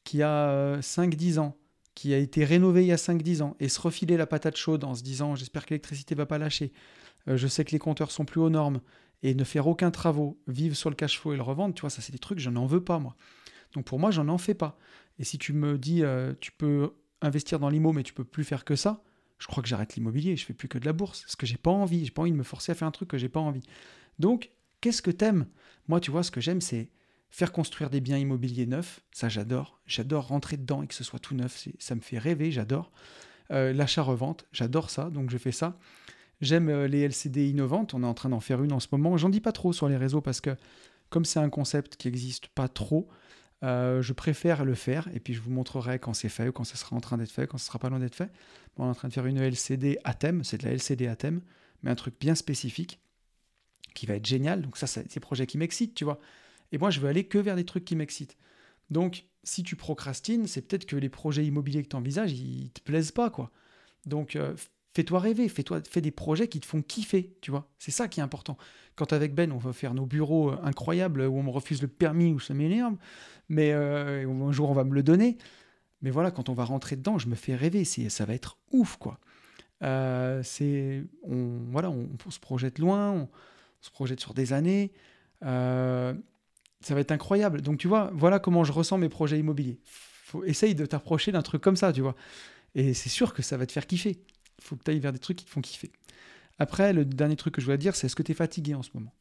qui a 5-10 euh, ans, qui a été rénové il y a 5-10 ans, et se refiler la patate chaude en se disant j'espère que l'électricité va pas lâcher, je sais que les compteurs sont plus aux normes, et ne faire aucun travaux, vivre sur le cash flow et le revendre, tu vois, ça c'est des trucs, je n'en veux pas moi. Donc pour moi, j'en en fais pas. Et si tu me dis, euh, tu peux investir dans l'IMO, mais tu peux plus faire que ça, je crois que j'arrête l'immobilier, je fais plus que de la bourse, parce que j'ai pas envie, j'ai pas envie de me forcer à faire un truc que j'ai pas envie. Donc, qu'est-ce que t'aimes? Moi, tu vois, ce que j'aime, c'est faire construire des biens immobiliers neufs, ça j'adore. J'adore rentrer dedans et que ce soit tout neuf, ça me fait rêver, j'adore. Euh, l'achat-revente, j'adore ça, donc je fais ça. J'aime euh, les LCD innovantes, on est en train d'en faire une en ce moment. J'en dis pas trop sur les réseaux parce que comme c'est un concept qui n'existe pas trop, euh, je préfère le faire et puis je vous montrerai quand c'est fait ou quand ce sera en train d'être fait, quand ce sera pas loin d'être fait. on est en train de faire une LCD à thème, c'est de la LCD à thème, mais un truc bien spécifique qui va être génial. Donc ça, c'est des projets qui m'excitent, tu vois. Et moi, je veux aller que vers des trucs qui m'excitent. Donc, si tu procrastines, c'est peut-être que les projets immobiliers que tu envisages, ils te plaisent pas, quoi. Donc, euh, fais-toi rêver, fais-toi, fais des projets qui te font kiffer, tu vois. C'est ça qui est important. Quand avec Ben, on va faire nos bureaux euh, incroyables où on me refuse le permis ou ça m'énerve, mais euh, un jour on va me le donner. Mais voilà, quand on va rentrer dedans, je me fais rêver. Ça va être ouf, quoi. Euh, c'est, on, voilà, on, se projette loin, on, se projette sur des années. ça va être incroyable. Donc tu vois, voilà comment je ressens mes projets immobiliers. Essaye de t'approcher d'un truc comme ça, tu vois. Et c'est sûr que ça va te faire kiffer. Faut que tu ailles vers des trucs qui te font kiffer. Après, le dernier truc que je voulais dire, c'est est-ce que tu es fatigué en ce moment?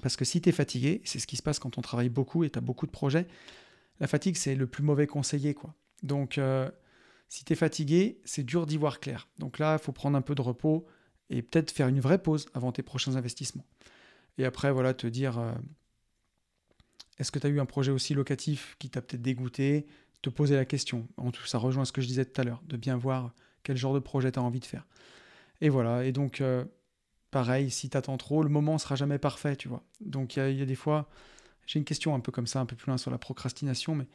Parce que si tu es fatigué, c'est ce qui se passe quand on travaille beaucoup et tu as beaucoup de projets, la fatigue, c'est le plus mauvais conseiller. quoi. Donc, euh, si tu es fatigué, c'est dur d'y voir clair. Donc là, il faut prendre un peu de repos et peut-être faire une vraie pause avant tes prochains investissements. Et après, voilà, te dire, euh, est-ce que tu as eu un projet aussi locatif qui t'a peut-être dégoûté? Te poser la question. En tout, ça rejoint ce que je disais tout à l'heure, de bien voir quel genre de projet tu as envie de faire. Et voilà, et donc euh, pareil, si tu attends trop, le moment sera jamais parfait, tu vois. Donc il y, a des fois, j'ai une question un peu comme ça, un peu plus loin sur la procrastination, mais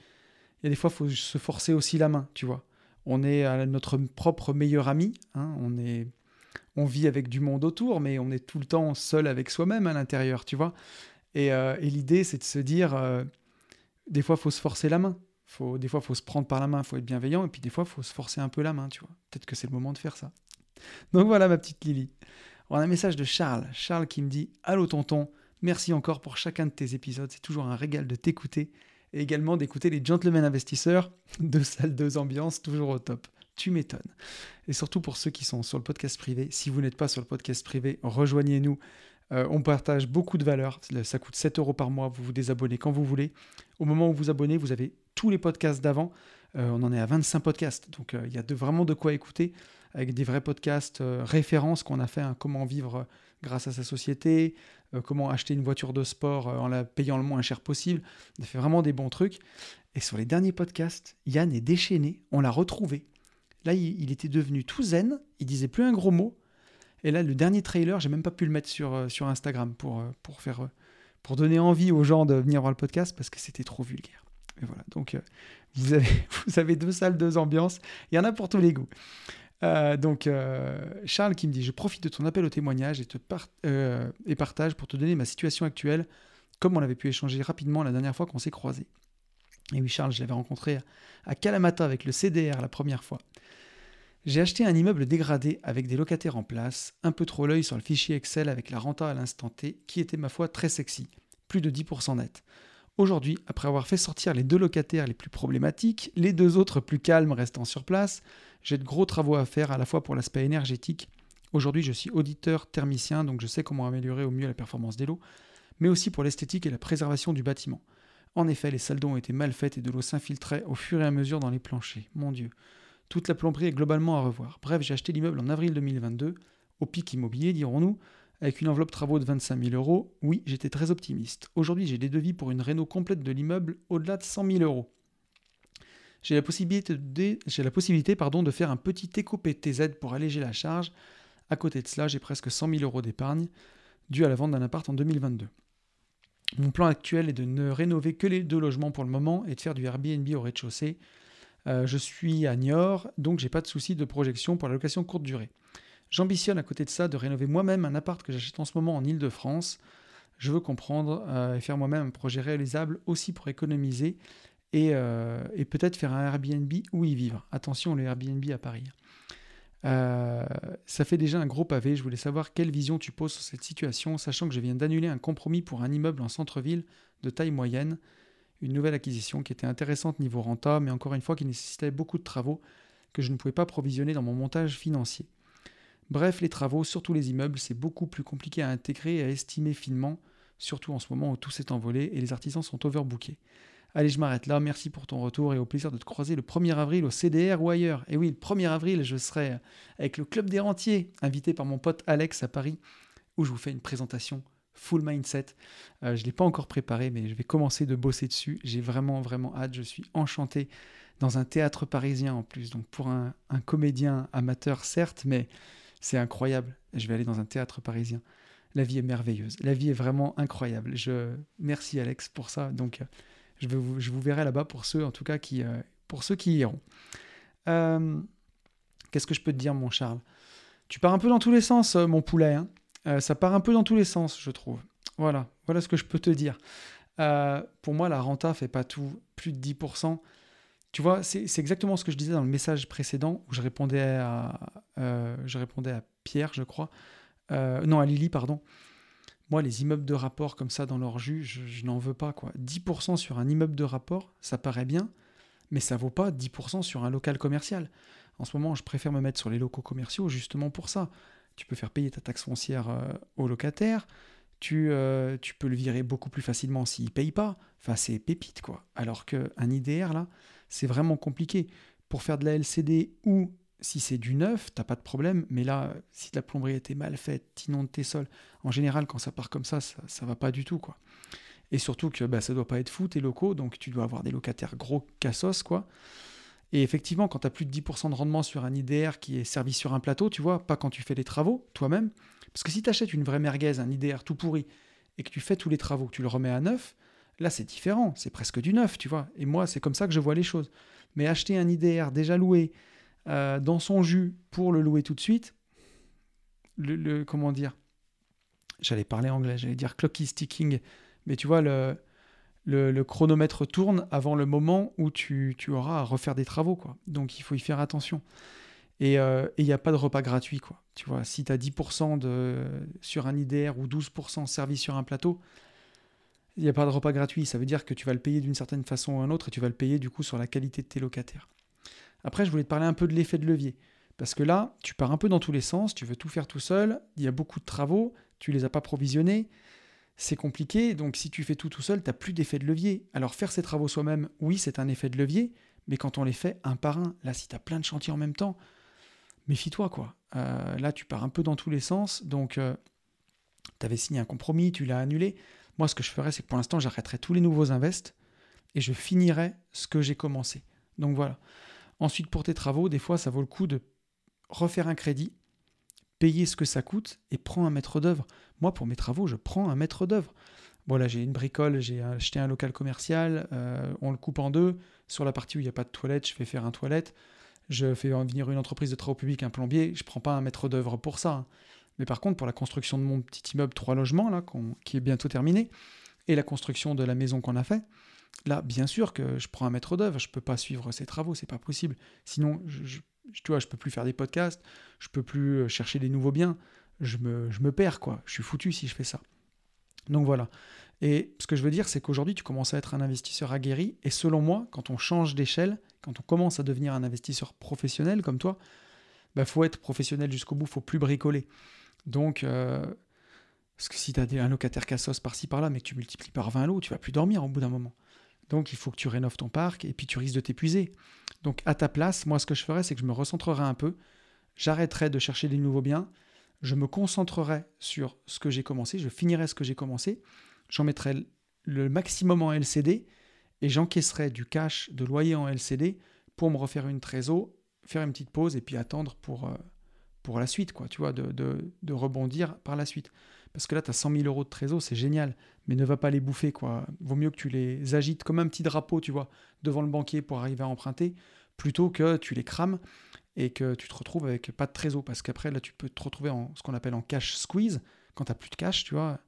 il y a des fois, il faut se forcer aussi la main, tu vois. On est à notre propre meilleur ami, hein, on est... On vit avec du monde autour, mais on est tout le temps seul avec soi-même à l'intérieur, tu vois. Et, euh, l'idée, c'est de se dire, euh, des fois, faut se forcer la main. Faut, des fois, il faut se prendre par la main, il faut être bienveillant, et puis des fois, il faut se forcer un peu la main, tu vois. Peut-être que c'est le moment de faire ça. Donc voilà, ma petite Lily. On a un message de Charles. Charles qui me dit Allô, tonton, merci encore pour chacun de tes épisodes. C'est toujours un régal de t'écouter et également d'écouter les gentlemen investisseurs de salle 2 ambiance, toujours au top. Tu m'étonnes. Et surtout pour ceux qui sont sur le podcast privé, si vous n'êtes pas sur le podcast privé, rejoignez-nous. Euh, on partage beaucoup de valeurs. Ça coûte 7 euros par mois. Vous vous désabonnez quand vous voulez. Au moment où vous abonnez, vous avez tous les podcasts d'avant. Euh, on en est à 25 podcasts. Donc euh, il y a vraiment de quoi écouter avec des vrais podcasts références qu'on a fait. Hein, comment vivre grâce à sa société, comment acheter une voiture de sport en la payant le moins cher possible. On a fait vraiment des bons trucs. Et sur les derniers podcasts, Yann est déchaîné. On l'a retrouvé. Là, il, était devenu tout zen. Il disait plus un gros mot. Et là, le dernier trailer, j'ai même pas pu le mettre sur, euh, Instagram pour, euh, faire, euh, pour donner envie aux gens de venir voir le podcast parce que c'était trop vulgaire. Voilà, donc vous, avez, vous avez deux salles, deux ambiances. Il y en a pour tous les goûts. donc, Charles qui me dit Je profite de ton appel au témoignage et partage pour te donner ma situation actuelle, comme on avait pu échanger rapidement la dernière fois qu'on s'est croisés. Et oui, Charles, je l'avais rencontré à Kalamata avec le CDR la première fois. J'ai acheté un immeuble dégradé avec des locataires en place, un peu trop l'œil sur le fichier Excel avec la renta à l'instant T, qui était ma foi très sexy, plus de 10% net. Aujourd'hui, après avoir fait sortir les deux locataires les plus problématiques, les deux autres plus calmes restant sur place, j'ai de gros travaux à faire à la fois pour l'aspect énergétique. Aujourd'hui, je suis auditeur thermicien, donc je sais comment améliorer au mieux la performance des lots, mais aussi pour l'esthétique et la préservation du bâtiment. En effet, les salles d'eau ont été mal faites et de l'eau s'infiltrait au fur et à mesure dans les planchers. Mon Dieu. Toute la plomberie est globalement à revoir. Bref, j'ai acheté l'immeuble en avril 2022, au pic immobilier, dirons-nous, avec une enveloppe travaux de 25 000 euros. Oui, j'étais très optimiste. Aujourd'hui, j'ai des devis pour une réno complète de l'immeuble au-delà de 100 000 euros. J'ai la possibilité, de, faire un petit éco-PTZ pour alléger la charge. À côté de cela, j'ai presque 100 000 euros d'épargne, dû à la vente d'un appart en 2022. Mon plan actuel est de ne rénover que les deux logements pour le moment et de faire du Airbnb au rez-de-chaussée. Euh, je suis à Niort, donc j'ai pas de souci de projection pour la location courte durée. J'ambitionne à côté de ça de rénover moi-même un appart que j'achète en ce moment en Ile-de-France. Je veux comprendre euh, et faire moi-même un projet réalisable aussi pour économiser et, euh, peut-être faire un Airbnb ou y vivre. Attention, le Airbnb à Paris. ça fait déjà un gros pavé. Je voulais savoir quelle vision tu poses sur cette situation, sachant que je viens d'annuler un compromis pour un immeuble en centre-ville de taille moyenne une nouvelle acquisition qui était intéressante niveau renta, mais encore une fois qui nécessitait beaucoup de travaux que je ne pouvais pas provisionner dans mon montage financier. Bref, les travaux, surtout les immeubles, c'est beaucoup plus compliqué à intégrer et à estimer finement, surtout en ce moment où tout s'est envolé et les artisans sont overbookés. Allez, je m'arrête là, merci pour ton retour et au plaisir de te croiser le 1er avril au CDR ou ailleurs. Et oui, le 1er avril, je serai avec le Club des Rentiers, invité par mon pote Alex à Paris, où je vous fais une présentation full mindset. Euh, je ne l'ai pas encore préparé, mais je vais commencer de bosser dessus. J'ai vraiment, vraiment hâte. Je suis enchanté dans un théâtre parisien en plus. Donc pour un, comédien amateur, certes, mais c'est incroyable. Je vais aller dans un théâtre parisien. La vie est merveilleuse. La vie est vraiment incroyable. Je merci Alex pour ça. Donc je, vous, je vous verrai là-bas pour ceux, en tout cas, qui, euh, pour ceux qui iront. Euh, qu'est-ce que je peux te dire, mon Charles? Tu pars un peu dans tous les sens, mon poulet. Hein euh, ça part un peu dans tous les sens, je trouve. Voilà, voilà ce que je peux te dire. Euh, pour moi, la renta fait pas tout, plus de 10%. Tu vois, c'est exactement ce que je disais dans le message précédent où je répondais à, euh, Pierre, je crois. non, à Lily, pardon. Moi, les immeubles de rapport comme ça dans leur jus, je, n'en veux pas. quoi. 10% sur un immeuble de rapport, ça paraît bien, mais ça vaut pas 10% sur un local commercial. En ce moment, je préfère me mettre sur les locaux commerciaux justement pour ça tu peux faire payer ta taxe foncière euh, au locataire, tu, euh, tu, peux le virer beaucoup plus facilement s'il ne paye pas. Enfin, c'est pépite, quoi. Alors qu'un IDR, là, c'est vraiment compliqué. Pour faire de la LCD ou si c'est du neuf, t'as pas de problème. Mais là, si la plomberie était mal faite, inonde tes sols, en général, quand ça part comme ça, ça, ça va pas du tout, quoi. Et surtout que bah, ça doit pas être fou, tes locaux, donc tu dois avoir des locataires gros cassos, quoi. Et effectivement, quand tu as plus de 10% de rendement sur un IDR qui est servi sur un plateau, tu vois, pas quand tu fais les travaux toi-même. Parce que si tu achètes une vraie merguez, un IDR tout pourri, et que tu fais tous les travaux, que tu le remets à neuf, là c'est différent, c'est presque du neuf, tu vois. Et moi, c'est comme ça que je vois les choses. Mais acheter un IDR déjà loué euh, dans son jus pour le louer tout de suite, le, comment dire J'allais parler anglais, j'allais dire clocky sticking, mais tu vois, le, le, chronomètre tourne avant le moment où tu, auras à refaire des travaux. Quoi. Donc il faut y faire attention. Et euh, il n'y a pas de repas gratuit. Quoi. Tu vois, si tu as 10% de, sur un IDR ou 12% servi sur un plateau, il n'y a pas de repas gratuit. Ça veut dire que tu vas le payer d'une certaine façon ou une autre et tu vas le payer du coup sur la qualité de tes locataires. Après, je voulais te parler un peu de l'effet de levier. Parce que là, tu pars un peu dans tous les sens, tu veux tout faire tout seul, il y a beaucoup de travaux, tu les as pas provisionnés, c'est compliqué, donc si tu fais tout tout seul, tu n'as plus d'effet de levier. Alors faire ces travaux soi-même, oui, c'est un effet de levier, mais quand on les fait un par un, là, si tu as plein de chantiers en même temps, méfie-toi, quoi. Euh, là, tu pars un peu dans tous les sens, donc euh, tu avais signé un compromis, tu l'as annulé. Moi, ce que je ferais, c'est que pour l'instant, j'arrêterai tous les nouveaux invests et je finirai ce que j'ai commencé. Donc voilà. Ensuite, pour tes travaux, des fois, ça vaut le coup de refaire un crédit payer ce que ça coûte et prends un maître d'œuvre. Moi, pour mes travaux, je prends un maître d'œuvre. Voilà, j'ai une bricole, j'ai acheté un local commercial, euh, on le coupe en deux. Sur la partie où il n'y a pas de toilette, je fais faire un toilette. Je fais venir une entreprise de travaux publics, un plombier. Je ne prends pas un maître d'œuvre pour ça. Mais par contre, pour la construction de mon petit immeuble trois logements, là, qui est bientôt terminé, et la construction de la maison qu'on a fait, là, bien sûr que je prends un maître d'œuvre. Je ne peux pas suivre ces travaux, c'est pas possible. Sinon, je tu vois, je peux plus faire des podcasts, je peux plus euh, chercher des nouveaux biens, je me, je me perds, quoi. Je suis foutu si je fais ça. Donc voilà. Et ce que je veux dire, c'est qu'aujourd'hui, tu commences à être un investisseur aguerri. Et selon moi, quand on change d'échelle, quand on commence à devenir un investisseur professionnel comme toi, il bah, faut être professionnel jusqu'au bout, faut plus bricoler. Donc, euh, parce que si tu as un locataire cassos par-ci par-là, mais que tu multiplies par 20 lots, tu vas plus dormir au bout d'un moment. Donc, il faut que tu rénoves ton parc et puis tu risques de t'épuiser. Donc, à ta place, moi, ce que je ferais, c'est que je me recentrerai un peu. J'arrêterai de chercher des nouveaux biens. Je me concentrerai sur ce que j'ai commencé. Je finirai ce que j'ai commencé j'en mettrai le maximum en LCD et j'encaisserai du cash de loyer en LCD pour me refaire une trésor, faire une petite pause et puis attendre pour, euh, pour la suite, quoi, tu vois, de, de, rebondir par la suite. Parce que là, tu as 100 000 euros de trésor, c'est génial, mais ne va pas les bouffer, quoi. Vaut mieux que tu les agites comme un petit drapeau, tu vois, devant le banquier pour arriver à emprunter, plutôt que tu les crames et que tu te retrouves avec pas de trésor. Parce qu'après, là, tu peux te retrouver en ce qu'on appelle en cash squeeze, quand tu n'as plus de cash, tu vois,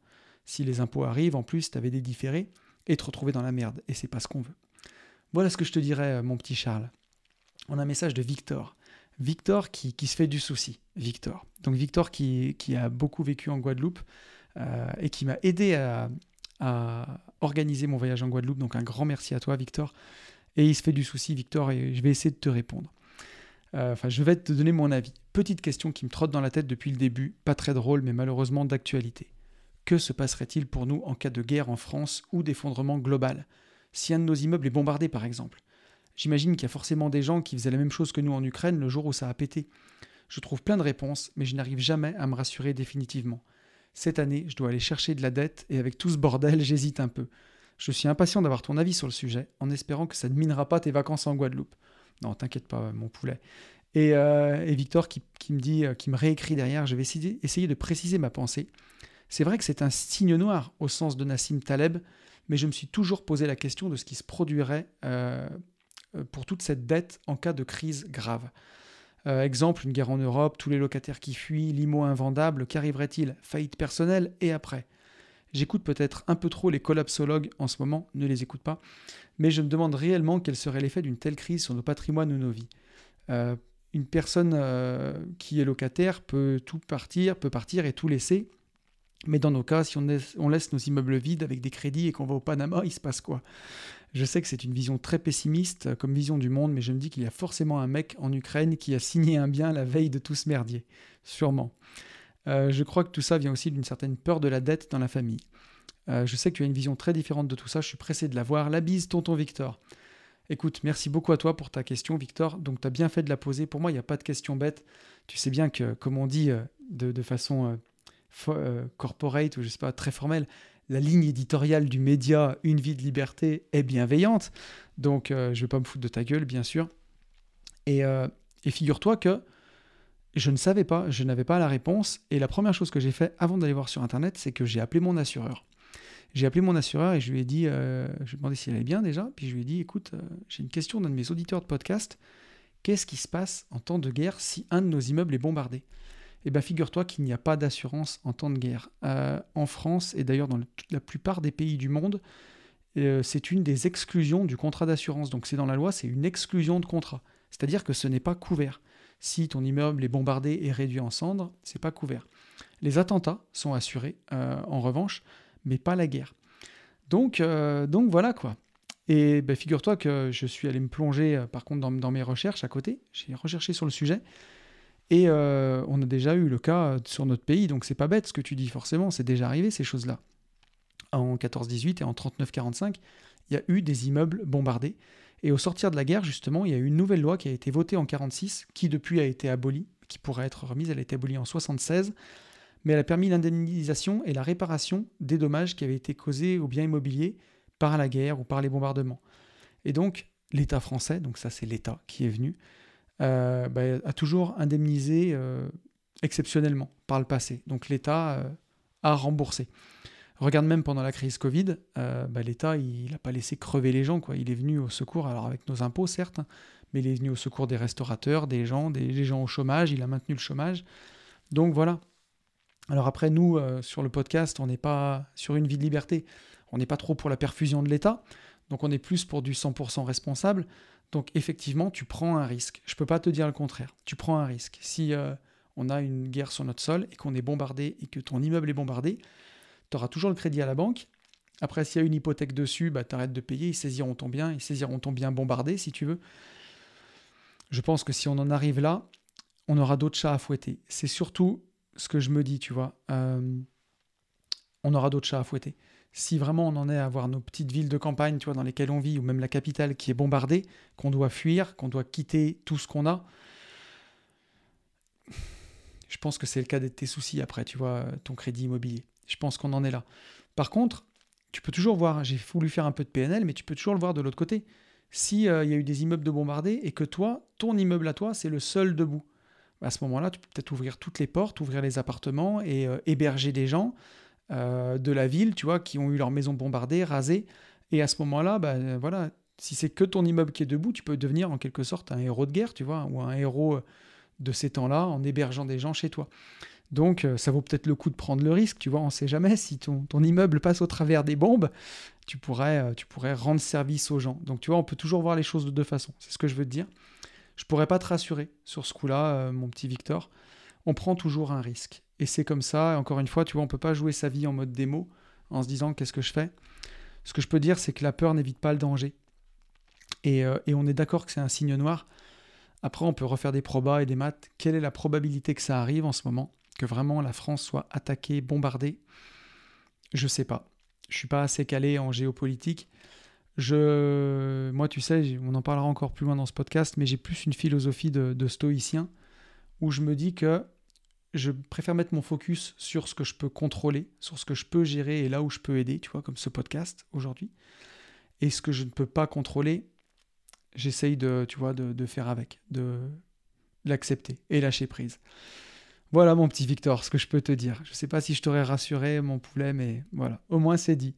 si les impôts arrivent, en plus, tu avais des différés, et te retrouver dans la merde. Et c'est pas ce qu'on veut. Voilà ce que je te dirais, euh, mon petit Charles. On a un message de Victor. Victor qui, se fait du souci. Victor. Donc Victor qui, a beaucoup vécu en Guadeloupe euh, et qui m'a aidé à, organiser mon voyage en Guadeloupe. Donc un grand merci à toi, Victor. Et il se fait du souci, Victor, et je vais essayer de te répondre. Euh, enfin, je vais te donner mon avis. Petite question qui me trotte dans la tête depuis le début, pas très drôle, mais malheureusement d'actualité. Que se passerait-il pour nous en cas de guerre en France ou d'effondrement global? Si un de nos immeubles est bombardé par exemple J'imagine qu'il y a forcément des gens qui faisaient la même chose que nous en Ukraine le jour où ça a pété. Je trouve plein de réponses, mais je n'arrive jamais à me rassurer définitivement. Cette année, je dois aller chercher de la dette et avec tout ce bordel, j'hésite un peu. Je suis impatient d'avoir ton avis sur le sujet, en espérant que ça ne minera pas tes vacances en Guadeloupe. Non, t'inquiète pas, mon poulet. Et, euh, Victor qui, me dit, euh, qui me réécrit derrière, je vais essayer de préciser ma pensée. C'est vrai que c'est un signe noir au sens de Nassim Taleb, mais je me suis toujours posé la question de ce qui se produirait euh, euh, pour toute cette dette en cas de crise grave. Euh, exemple, une guerre en Europe, tous les locataires qui fuient, l'IMO invendable, qu'arriverait-il? Faillite personnelle et après J'écoute peut-être un peu trop les collapsologues en ce moment, ne les écoute pas, mais je me demande réellement quel serait l'effet d'une telle crise sur nos patrimoines ou nos vies. une personne qui est locataire peut tout partir, peut partir et tout laisser, mais dans nos cas, si on laisse, nos immeubles vides avec des crédits et qu'on va au Panama, il se passe quoi? Je sais que c'est une vision très pessimiste euh, comme vision du monde, mais je me dis qu'il y a forcément un mec en Ukraine qui a signé un bien la veille de tout ce merdier. Sûrement. Euh, je crois que tout ça vient aussi d'une certaine peur de la dette dans la famille. Euh, je sais que tu as une vision très différente de tout ça, je suis pressé de la voir. La bise, tonton Victor. Écoute, merci beaucoup à toi pour ta question, Victor. Donc, tu as bien fait de la poser. Pour moi, il n'y a pas de question bête. Tu sais bien que, comme on dit de, de façon euh, corporate ou je sais pas, très formel, la ligne éditoriale du média Une vie de liberté est bienveillante. Donc euh, je vais pas me foutre de ta gueule, bien sûr. Euh, et figure-toi que je ne savais pas, je n'avais pas la réponse. Et la première chose que j'ai fait avant d'aller voir sur Internet, c'est que j'ai appelé mon assureur. J'ai appelé mon assureur et je lui ai dit, je lui ai demandé s'il allait bien déjà, puis je lui ai dit, écoute, j'ai une question d'un de mes auditeurs de podcast. Qu'est-ce qui se passe en temps de guerre si un de nos immeubles est bombardé? Eh bien, figure-toi qu'il n'y a pas d'assurance en temps de guerre. Euh, en France, et d'ailleurs dans la plupart des pays du monde, euh, c'est une des exclusions du contrat d'assurance. Donc c'est dans la loi, c'est une exclusion de contrat. C'est-à-dire que ce n'est pas couvert. Si ton immeuble est bombardé et réduit en cendres, c'est pas couvert. Les attentats sont assurés, euh, en revanche, mais pas la guerre. Donc, donc voilà quoi. Et ben, figure-toi que je suis allé me plonger, par contre, dans mes recherches à côté. J'ai recherché sur le sujet. Et euh, on a déjà eu le cas sur notre pays, donc c'est pas bête ce que tu dis forcément, c'est déjà arrivé ces choses-là. En 14-18 et en 39-45, il y a eu des immeubles bombardés. Et au sortir de la guerre, justement, il y a eu une nouvelle loi qui a été votée en 46, qui depuis a été abolie, qui pourrait être remise, elle a été abolie en 76, mais elle a permis l'indemnisation et la réparation des dommages qui avaient été causés aux biens immobiliers par la guerre ou par les bombardements. Et donc, l'État français, donc ça c'est l'État qui est venu, euh, bah, a toujours indemnisé euh, exceptionnellement par le passé. Donc l'État euh, a remboursé. Regarde même pendant la crise Covid, bah, l'État il n'a pas laissé crever les gens. Quoi. Il est venu au secours, alors avec nos impôts certes, mais il est venu au secours des restaurateurs, des gens, des, gens au chômage, il a maintenu le chômage. Donc voilà. Alors après, nous, sur le podcast, on n'est pas sur une vie de liberté, on n'est pas trop pour la perfusion de l'État. Donc on est plus pour du 100% responsable. Donc effectivement, tu prends un risque. Je ne peux pas te dire le contraire. Tu prends un risque. Si euh, on a une guerre sur notre sol et qu'on est bombardé et que ton immeuble est bombardé, tu auras toujours le crédit à la banque. Après, s'il y a une hypothèque dessus, bah, tu arrêtes de payer, ils saisiront ton bien, ils saisiront ton bien bombardé si tu veux. Je pense que si on en arrive là, on aura d'autres chats à fouetter. C'est surtout ce que je me dis, tu vois. Euh, on aura d'autres chats à fouetter. Si vraiment on en est à avoir nos petites villes de campagne, tu dans lesquelles on vit, ou même la capitale qui est bombardée, qu'on doit fuir, qu'on doit quitter tout ce qu'on a, je pense que c'est le cas de tes soucis après, tu vois, ton crédit immobilier. Je pense qu'on en est là. Par contre, tu peux toujours voir, j'ai voulu faire un peu de PNL, mais tu peux toujours le voir de l'autre côté. S'il euh, y a eu des immeubles de bombardés et que toi, ton immeuble à toi, c'est le seul debout, à ce moment-là, tu peux peut-être ouvrir toutes les portes, ouvrir les appartements et euh, héberger des gens euh, de la ville, tu vois, qui ont eu leur maison bombardée, rasée. Et à ce moment-là, bah, voilà, si c'est que ton immeuble qui est debout, tu peux devenir en quelque sorte un héros de guerre, tu vois, ou un héros de ces temps-là en hébergeant des gens chez toi. Donc ça vaut peut-être le coup de prendre le risque, tu vois, on ne sait jamais, si ton, immeuble passe au travers des bombes, tu pourrais, tu pourrais rendre service aux gens. Donc tu vois, on peut toujours voir les choses de deux façons, c'est ce que je veux te dire je pourrais pas te rassurer sur ce coup-là, euh, mon petit Victor. On prend toujours un risque. Et c'est comme ça, encore une fois, tu vois, on peut pas jouer sa vie en mode démo, en se disant qu'est-ce que je fais? Ce que je peux dire, c'est que la peur n'évite pas le danger. Et, euh, et on est d'accord que c'est un signe noir. Après, on peut refaire des probas et des maths. Quelle est la probabilité que ça arrive en ce moment? Que vraiment la France soit attaquée, bombardée? Je sais pas. Je suis pas assez calé en géopolitique. Je, moi, tu sais, on en parlera encore plus loin dans ce podcast, mais j'ai plus une philosophie de, stoïcien où je me dis que je préfère mettre mon focus sur ce que je peux contrôler, sur ce que je peux gérer et là où je peux aider, tu vois, comme ce podcast aujourd'hui. Et ce que je ne peux pas contrôler, j'essaye de, tu vois, de, faire avec, de l'accepter et lâcher prise. Voilà mon petit Victor, ce que je peux te dire. Je ne sais pas si je t'aurais rassuré, mon poulet, mais voilà, au moins c'est dit.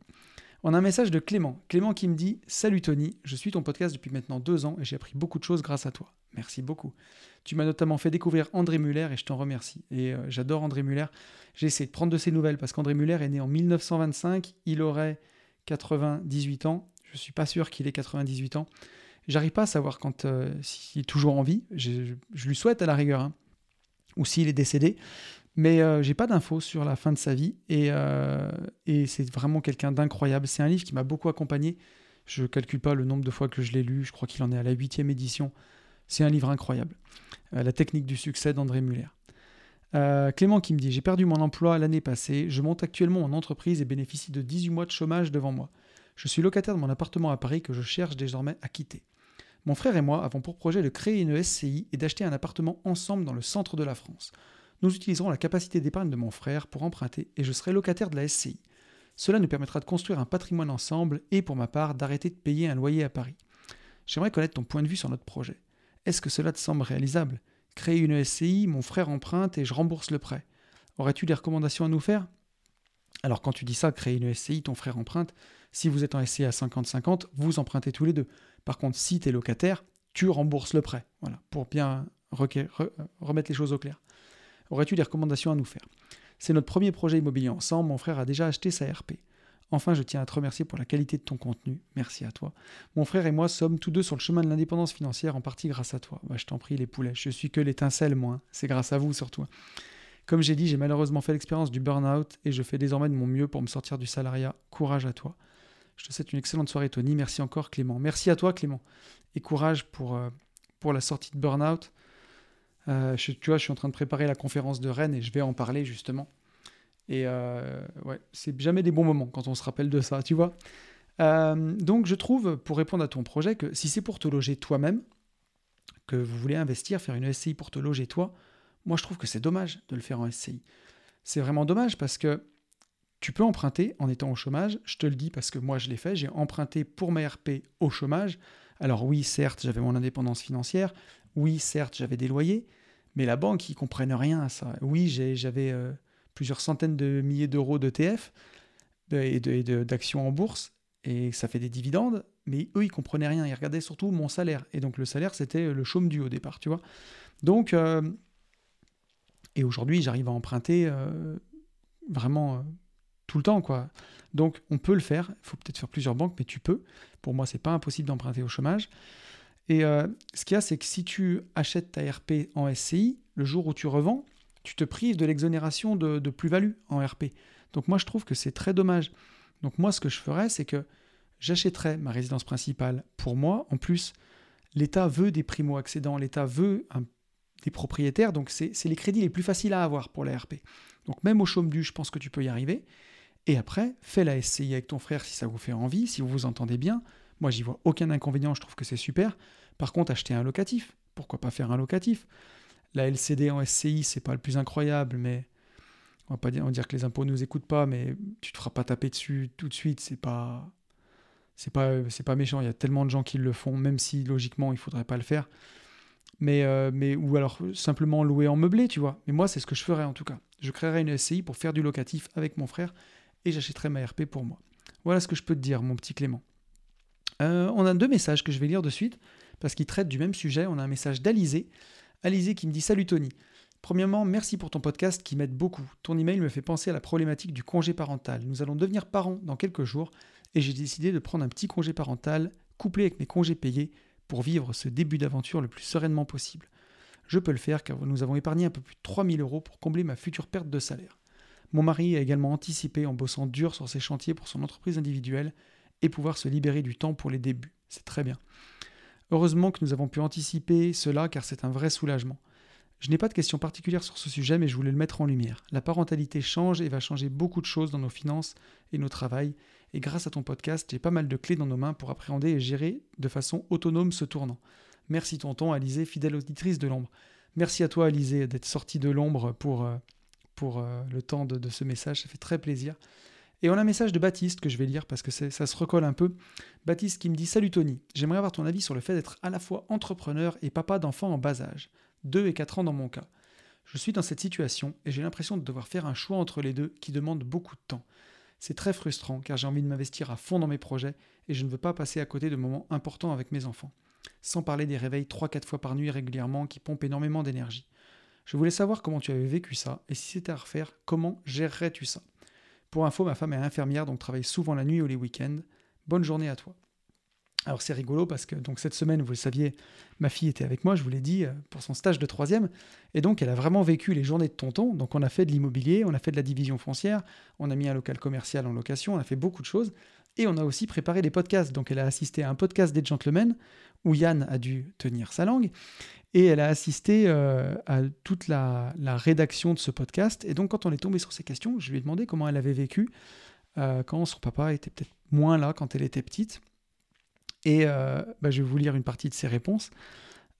On a un message de Clément. Clément qui me dit Salut Tony, je suis ton podcast depuis maintenant deux ans et j'ai appris beaucoup de choses grâce à toi. Merci beaucoup. Tu m'as notamment fait découvrir André Muller et je t'en remercie. Et euh, j'adore André Muller. J'ai essayé de prendre de ses nouvelles parce qu'André Muller est né en 1925. Il aurait 98 ans. Je ne suis pas sûr qu'il ait 98 ans. J'arrive pas à savoir quand euh, s'il est toujours en vie. Je, lui souhaite à la rigueur. Hein. Ou s'il est décédé. Mais euh, j'ai pas d'infos sur la fin de sa vie euh, et, c'est vraiment quelqu'un d'incroyable. C'est un livre qui m'a beaucoup accompagné. Je calcule pas le nombre de fois que je l'ai lu. Je crois qu'il en est à la huitième édition. C'est un livre incroyable. Euh, la technique du succès d'André Muller. Clément qui me dit J'ai perdu mon emploi l'année passée. Je monte actuellement en entreprise et bénéficie de 18 mois de chômage devant moi. Je suis locataire de mon appartement à Paris que je cherche désormais à quitter. Mon frère et moi avons pour projet de créer une SCI et d'acheter un appartement ensemble dans le centre de la France nous utiliserons la capacité d'épargne de mon frère pour emprunter et je serai locataire de la SCI. Cela nous permettra de construire un patrimoine ensemble et pour ma part d'arrêter de payer un loyer à Paris. J'aimerais connaître ton point de vue sur notre projet. Est-ce que cela te semble réalisable? Créer une SCI, mon frère emprunte et je rembourse le prêt. Aurais-tu des recommandations à nous faire? Alors quand tu dis ça, créer une SCI, ton frère emprunte, si vous êtes en SCI à 50-50, vous empruntez tous les deux. Par contre, si tu es locataire, tu rembourses le prêt. Voilà, pour bien remettre les choses au clair. Aurais-tu des recommandations à nous faire? C'est notre premier projet immobilier ensemble, mon frère a déjà acheté sa RP. Enfin, je tiens à te remercier pour la qualité de ton contenu. Merci à toi. Mon frère et moi sommes tous deux sur le chemin de l'indépendance financière, en partie grâce à toi. Bah, je t'en prie, les poulets. Je suis que l'étincelle, moi. Hein. C'est grâce à vous, surtout. Comme j'ai dit, j'ai malheureusement fait l'expérience du burn-out et je fais désormais de mon mieux pour me sortir du salariat. Courage à toi. Je te souhaite une excellente soirée, Tony. Merci encore, Clément. Merci à toi, Clément. Et courage pour, euh, la sortie de burn-out. Euh, tu vois, je suis en train de préparer la conférence de Rennes et je vais en parler justement. Et euh, c'est jamais des bons moments quand on se rappelle de ça, tu vois. Euh, donc je trouve, pour répondre à ton projet, que si c'est pour te loger toi-même, que vous voulez investir, faire une SCI pour te loger toi, moi je trouve que c'est dommage de le faire en SCI. C'est vraiment dommage parce que tu peux emprunter en étant au chômage, je te le dis parce que moi je l'ai fait, j'ai emprunté pour ma RP au chômage. Alors oui, certes, j'avais mon indépendance financière, oui, certes, j'avais des loyers, mais la banque, ils comprennent rien à ça. Oui, j'avais euh, plusieurs centaines de milliers d'euros d'ETF et d'actions en bourse, et ça fait des dividendes, mais eux, ils comprenaient rien. Ils regardaient surtout mon salaire. Et donc, le salaire, c'était le chaume du au départ, tu vois. Donc, euh, et aujourd'hui, j'arrive à emprunter euh, vraiment tout le temps, quoi. Donc, on peut le faire. Il faut peut-être faire plusieurs banques, mais tu peux. Pour moi, c'est pas impossible d'emprunter au chômage. Et euh, ce qu'il y a, c'est que si tu achètes ta RP en SCI, le jour où tu revends, tu te prives de l'exonération de, plus-value en RP. Donc moi, je trouve que c'est très dommage. Donc moi, ce que je ferais, c'est que j'achèterais ma résidence principale pour moi. En plus, l'État veut des primo-accédants, l'État veut des propriétaires, donc c'est les crédits les plus faciles à avoir pour la RP. Donc même au chaume du, je pense que tu peux y arriver. Et après, fais la SCI avec ton frère si ça vous fait envie, si vous vous entendez bien. Moi, j'y vois aucun inconvénient, je trouve que c'est super. Par contre, acheter un locatif. Pourquoi pas faire un locatif? La LCD en SCI, c'est pas le plus incroyable, mais on va pas dire, dire que les impôts ne nous écoutent pas, mais tu te feras pas taper dessus tout de suite. C'est pas, c'est pas, c'est pas méchant. Il y a tellement de gens qui le font, même si logiquement il faudrait pas le faire. Mais, euh, mais ou alors simplement louer en meublé, tu vois. Mais moi, c'est ce que je ferais en tout cas. Je créerais une SCI pour faire du locatif avec mon frère et j'achèterais ma RP pour moi. Voilà ce que je peux te dire, mon petit Clément. Euh, on a deux messages que je vais lire de suite parce qu'ils traitent du même sujet. On a un message d'Alizé. Alizé qui me dit Salut Tony. Premièrement, merci pour ton podcast qui m'aide beaucoup. Ton email me fait penser à la problématique du congé parental. Nous allons devenir parents dans quelques jours et j'ai décidé de prendre un petit congé parental couplé avec mes congés payés pour vivre ce début d'aventure le plus sereinement possible. Je peux le faire car nous avons épargné un peu plus de 3000 euros pour combler ma future perte de salaire. Mon mari a également anticipé en bossant dur sur ses chantiers pour son entreprise individuelle et pouvoir se libérer du temps pour les débuts. C'est très bien. Heureusement que nous avons pu anticiper cela car c'est un vrai soulagement. Je n'ai pas de questions particulières sur ce sujet, mais je voulais le mettre en lumière. La parentalité change et va changer beaucoup de choses dans nos finances et nos travails, et grâce à ton podcast, j'ai pas mal de clés dans nos mains pour appréhender et gérer de façon autonome ce tournant. Merci tonton, Alizé, fidèle auditrice de l'ombre. Merci à toi, Alizé, d'être sortie de l'ombre pour, euh, pour euh, le temps de, de, ce message, ça fait très plaisir. Et on a un message de Baptiste que je vais lire parce que ça se recolle un peu. Baptiste qui me dit Salut Tony, j'aimerais avoir ton avis sur le fait d'être à la fois entrepreneur et papa d'enfants en bas âge, 2 et 4 ans dans mon cas. Je suis dans cette situation et j'ai l'impression de devoir faire un choix entre les deux qui demande beaucoup de temps. C'est très frustrant car j'ai envie de m'investir à fond dans mes projets et je ne veux pas passer à côté de moments importants avec mes enfants. Sans parler des réveils 3-4 fois par nuit régulièrement qui pompent énormément d'énergie. Je voulais savoir comment tu avais vécu ça et si c'était à refaire, comment gérerais-tu ça? Pour info, ma femme est infirmière, donc travaille souvent la nuit ou les week-ends. Bonne journée à toi. Alors c'est rigolo parce que donc cette semaine, vous le saviez, ma fille était avec moi, je vous l'ai dit, euh, pour son stage de troisième. Et donc elle a vraiment vécu les journées de tonton. Donc on a fait de l'immobilier, on a fait de la division foncière, on a mis un local commercial en location, on a fait beaucoup de choses. Et on a aussi préparé des podcasts. Donc elle a assisté à un podcast des gentlemen où Yann a dû tenir sa langue. Et elle a assisté euh, à toute la, rédaction de ce podcast. Et donc, quand on est tombé sur ces questions, je lui ai demandé comment elle avait vécu euh, quand son papa était peut-être moins là quand elle était petite. Et euh, bah, je vais vous lire une partie de ses réponses.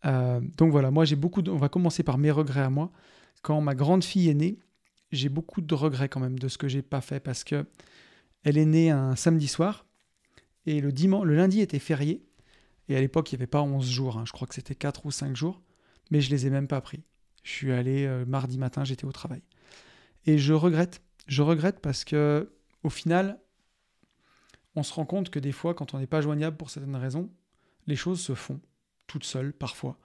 donc voilà, moi j'ai beaucoup. On va commencer par mes regrets à moi. Quand ma grande fille est née, j'ai beaucoup de regrets quand même de ce que j'ai pas fait parce que elle est née un samedi soir et le lundi était férié et à l'époque, il n'y avait pas 11 jours, hein. je crois que c'était 4 ou 5 jours, mais je les ai même pas pris. Je suis allé euh, mardi matin, j'étais au travail. Et je regrette. Je regrette parce que au final, on se rend compte que des fois, quand on n'est pas joignable pour certaines raisons, les choses se font toutes seules parfois.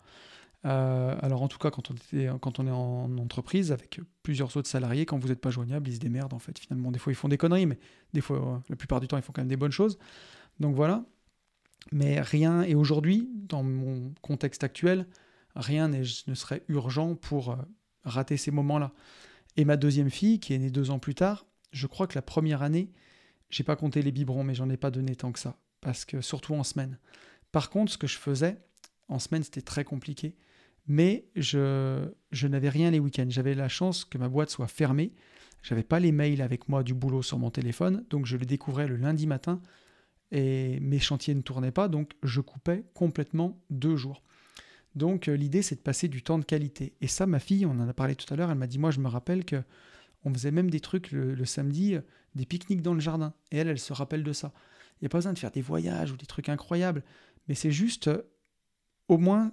Euh, alors en tout cas, quand on, était, quand on est en entreprise avec plusieurs autres salariés, quand vous n'êtes pas joignable, ils se démerdent en fait. Finalement, des fois ils font des conneries, mais des fois, euh, la plupart du temps, ils font quand même des bonnes choses. Donc voilà. Mais rien, et aujourd'hui, dans mon contexte actuel, rien ne serait urgent pour euh, rater ces moments-là. Et ma deuxième fille, qui est née deux ans plus tard, je crois que la première année, j'ai pas compté les biberons, mais j'en ai pas donné tant que ça, parce que surtout en semaine. Par contre, ce que je faisais, en semaine, c'était très compliqué, mais je, je n'avais rien les week-ends. J'avais la chance que ma boîte soit fermée. J'avais pas les mails avec moi du boulot sur mon téléphone, donc je les découvrais le lundi matin et mes chantiers ne tournaient pas, donc je coupais complètement deux jours. Donc euh, l'idée c'est de passer du temps de qualité. Et ça, ma fille, on en a parlé tout à l'heure, elle m'a dit, moi je me rappelle que on faisait même des trucs le, samedi, euh, des pique-niques dans le jardin. Et elle, elle se rappelle de ça. Il n'y a pas besoin de faire des voyages ou des trucs incroyables, mais c'est juste, euh, au moins,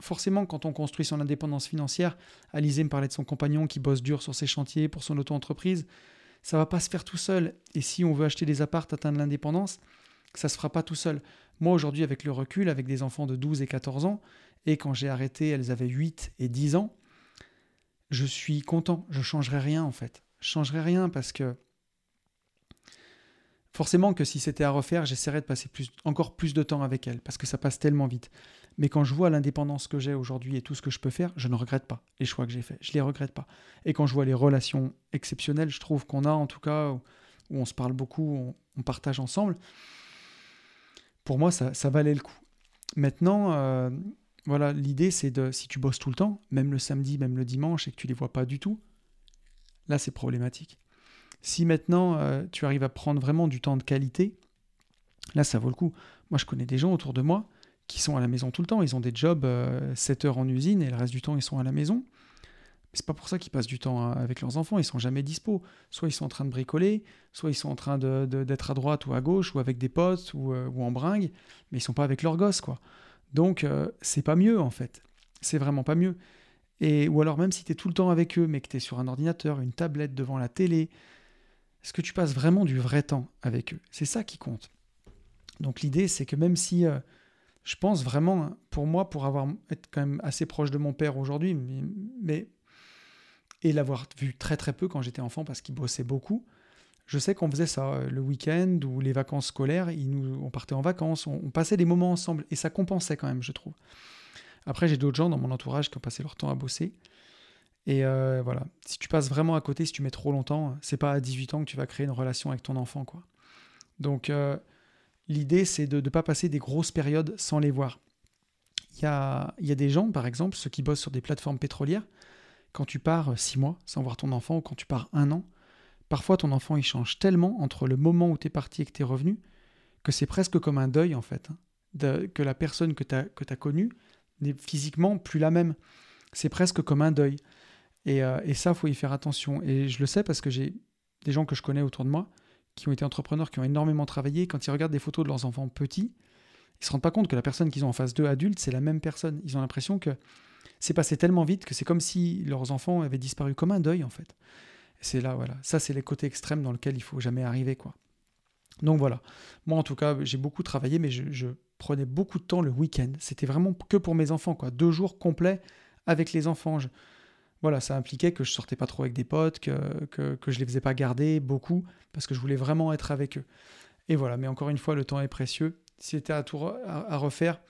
forcément, quand on construit son indépendance financière, Alizé me parlait de son compagnon qui bosse dur sur ses chantiers pour son auto-entreprise ça va pas se faire tout seul. Et si on veut acheter des appartes, atteindre l'indépendance, ça se fera pas tout seul. Moi, aujourd'hui, avec le recul, avec des enfants de 12 et 14 ans, et quand j'ai arrêté, elles avaient 8 et 10 ans, je suis content. Je changerai rien, en fait. Je changerai rien parce que Forcément que si c'était à refaire, j'essaierais de passer encore plus de temps avec elle, parce que ça passe tellement vite. Mais quand je vois l'indépendance que j'ai aujourd'hui et tout ce que je peux faire, je ne regrette pas les choix que j'ai faits. Je les regrette pas. Et quand je vois les relations exceptionnelles, je trouve qu'on a, en tout cas, où on se parle beaucoup, on, partage ensemble, pour moi, ça, valait le coup. Maintenant, euh, voilà, l'idée, c'est de, si tu bosses tout le temps, même le samedi, même le dimanche, et que tu les vois pas du tout, là, c'est problématique. Si maintenant, euh, tu arrives à prendre vraiment du temps de qualité, là, ça vaut le coup. Moi, je connais des gens autour de moi qui sont à la maison tout le temps. Ils ont des jobs 7 euh, heures en usine et le reste du temps, ils sont à la maison. Mais c'est pas pour ça qu'ils passent du temps hein, avec leurs enfants. Ils sont jamais dispo. Soit ils sont en train de bricoler, soit ils sont en train d'être à droite ou à gauche, ou avec des potes, ou, euh, ou en bringue, mais ils sont pas avec leurs gosses, quoi. Donc, c'est pas mieux, en fait. C'est vraiment pas mieux. Et, ou alors, même si tu es tout le temps avec eux, mais que tu es sur un ordinateur, une tablette devant la télé, est-ce que tu passes vraiment du vrai temps avec eux C'est ça qui compte. Donc, l'idée, c'est que même si je pense vraiment, pour moi, pour avoir être quand même assez proche de mon père aujourd'hui, mais, et l'avoir vu très très peu quand j'étais enfant parce qu'il bossait beaucoup, je sais qu'on faisait ça euh, le week-end ou les vacances scolaires, on partait en vacances, on, passait des moments ensemble et ça compensait quand même, je trouve. Après, j'ai d'autres gens dans mon entourage qui ont passé leur temps à bosser. Et euh, voilà, si tu passes vraiment à côté, si tu mets trop longtemps, c'est pas à 18 ans que tu vas créer une relation avec ton enfant, quoi. Donc, euh, l'idée, c'est de ne pas passer des grosses périodes sans les voir. Il y a, y a, des gens, par exemple, ceux qui bossent sur des plateformes pétrolières, quand tu pars six mois sans voir ton enfant ou quand tu pars un an, parfois ton enfant il change tellement entre le moment où tu es parti et que tu es revenu que c'est presque comme un deuil en fait. Hein, de, que la personne que tu as connue n'est physiquement plus la même. C'est presque comme un deuil. Et, euh, et ça, faut y faire attention. Et je le sais parce que j'ai des gens que je connais autour de moi qui ont été entrepreneurs, qui ont énormément travaillé, quand ils regardent des photos de leurs enfants petits, ils se rendent pas compte que la personne qu'ils ont en face d'eux, adulte, c'est la même personne. Ils ont l'impression que c'est passé tellement vite que c'est comme si leurs enfants avaient disparu comme un deuil, en fait. C'est là, voilà. Ça, c'est les côtés extrêmes dans lesquels il faut jamais arriver, quoi. Donc voilà. Moi, en tout cas, j'ai beaucoup travaillé, mais je, prenais beaucoup de temps le week-end. C'était vraiment que pour mes enfants, quoi. Deux jours complets avec les enfants voilà, ça impliquait que je sortais pas trop avec des potes, que, que, que je les faisais pas garder beaucoup, parce que je voulais vraiment être avec eux. Et voilà, mais encore une fois, le temps est précieux. Si c'était à, à, refaire,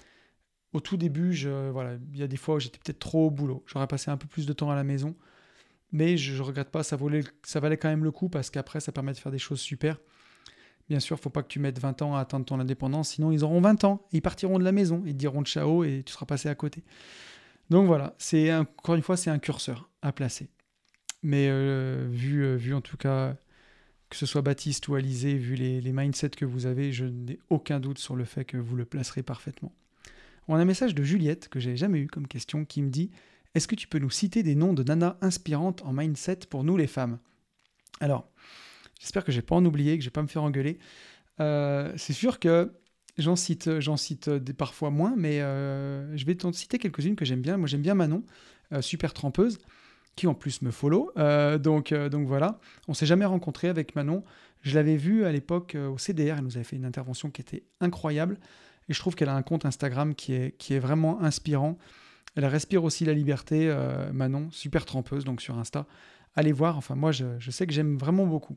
au tout début, voilà, il y a des fois où j'étais peut-être trop au boulot. J'aurais passé un peu plus de temps à la maison, mais je, ne regrette pas, ça, valait, quand même le coup, parce qu'après, ça permet de faire des choses super. Bien sûr, faut pas que tu mettes 20 ans à atteindre ton indépendance, sinon ils auront 20 ans, ils partiront de la maison, ils te diront ciao et tu seras passé à côté. Donc voilà, c'est encore une fois, c'est un curseur à placer. Mais euh, vu, euh, vu en tout cas, que ce soit Baptiste ou Alizé, vu les, mindsets que vous avez, je n'ai aucun doute sur le fait que vous le placerez parfaitement. On a un message de Juliette que j'ai jamais eu comme question qui me dit Est-ce que tu peux nous citer des noms de nanas inspirantes en mindset pour nous les femmes? Alors, j'espère que je vais pas en oublier, que je vais pas me faire engueuler. Euh, c'est sûr que J'en cite, j'en cite euh, parfois moins, mais euh, je vais t'en citer quelques-unes que j'aime bien. Moi, j'aime bien Manon, euh, super trempeuse, qui en plus me follow. donc, donc voilà, on s'est jamais rencontré avec Manon. Je l'avais vue à l'époque au CDR, elle nous avait fait une intervention qui était incroyable. Et je trouve qu'elle a un compte Instagram qui est, qui est vraiment inspirant. Elle respire aussi la liberté, Manon, super trempeuse, donc sur Insta. Allez voir, enfin moi je sais que j'aime vraiment beaucoup.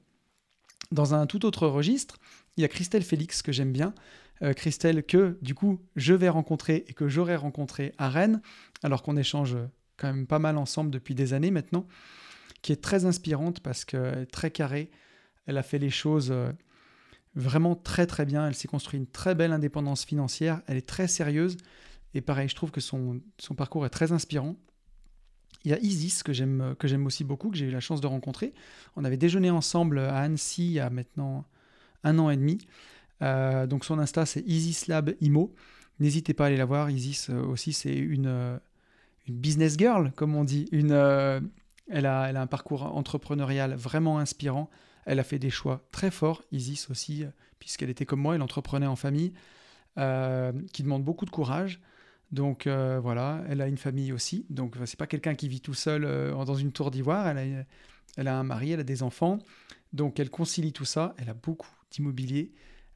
Dans un tout autre registre, il y a Christelle Félix que j'aime bien. Euh, Christelle, que du coup je vais rencontrer et que j'aurai rencontré à Rennes, alors qu'on échange quand même pas mal ensemble depuis des années maintenant, qui est très inspirante parce est très carrée, elle a fait les choses euh, vraiment très très bien, elle s'est construit une très belle indépendance financière, elle est très sérieuse, et pareil, je trouve que son, parcours est très inspirant. Il y a Isis que que j'aime aussi beaucoup, que j'ai eu la chance de rencontrer. On avait déjeuné ensemble à Annecy il y a maintenant un an et demi. Euh, donc son Insta, c'est Isislab Imo. N'hésitez pas à aller la voir. Isis euh, aussi, c'est une, euh, une, business girl, comme on dit. Elle, a, un parcours entrepreneurial vraiment inspirant. Elle a fait des choix très forts. Isis aussi, puisqu'elle était comme moi, elle entreprenait en famille, qui demande beaucoup de courage. Donc voilà, elle a une famille aussi. Donc c'est pas quelqu'un qui vit tout seul dans une tour d'ivoire. Elle a un mari, elle a des enfants. Donc elle concilie tout ça. Elle a beaucoup d'immobilier.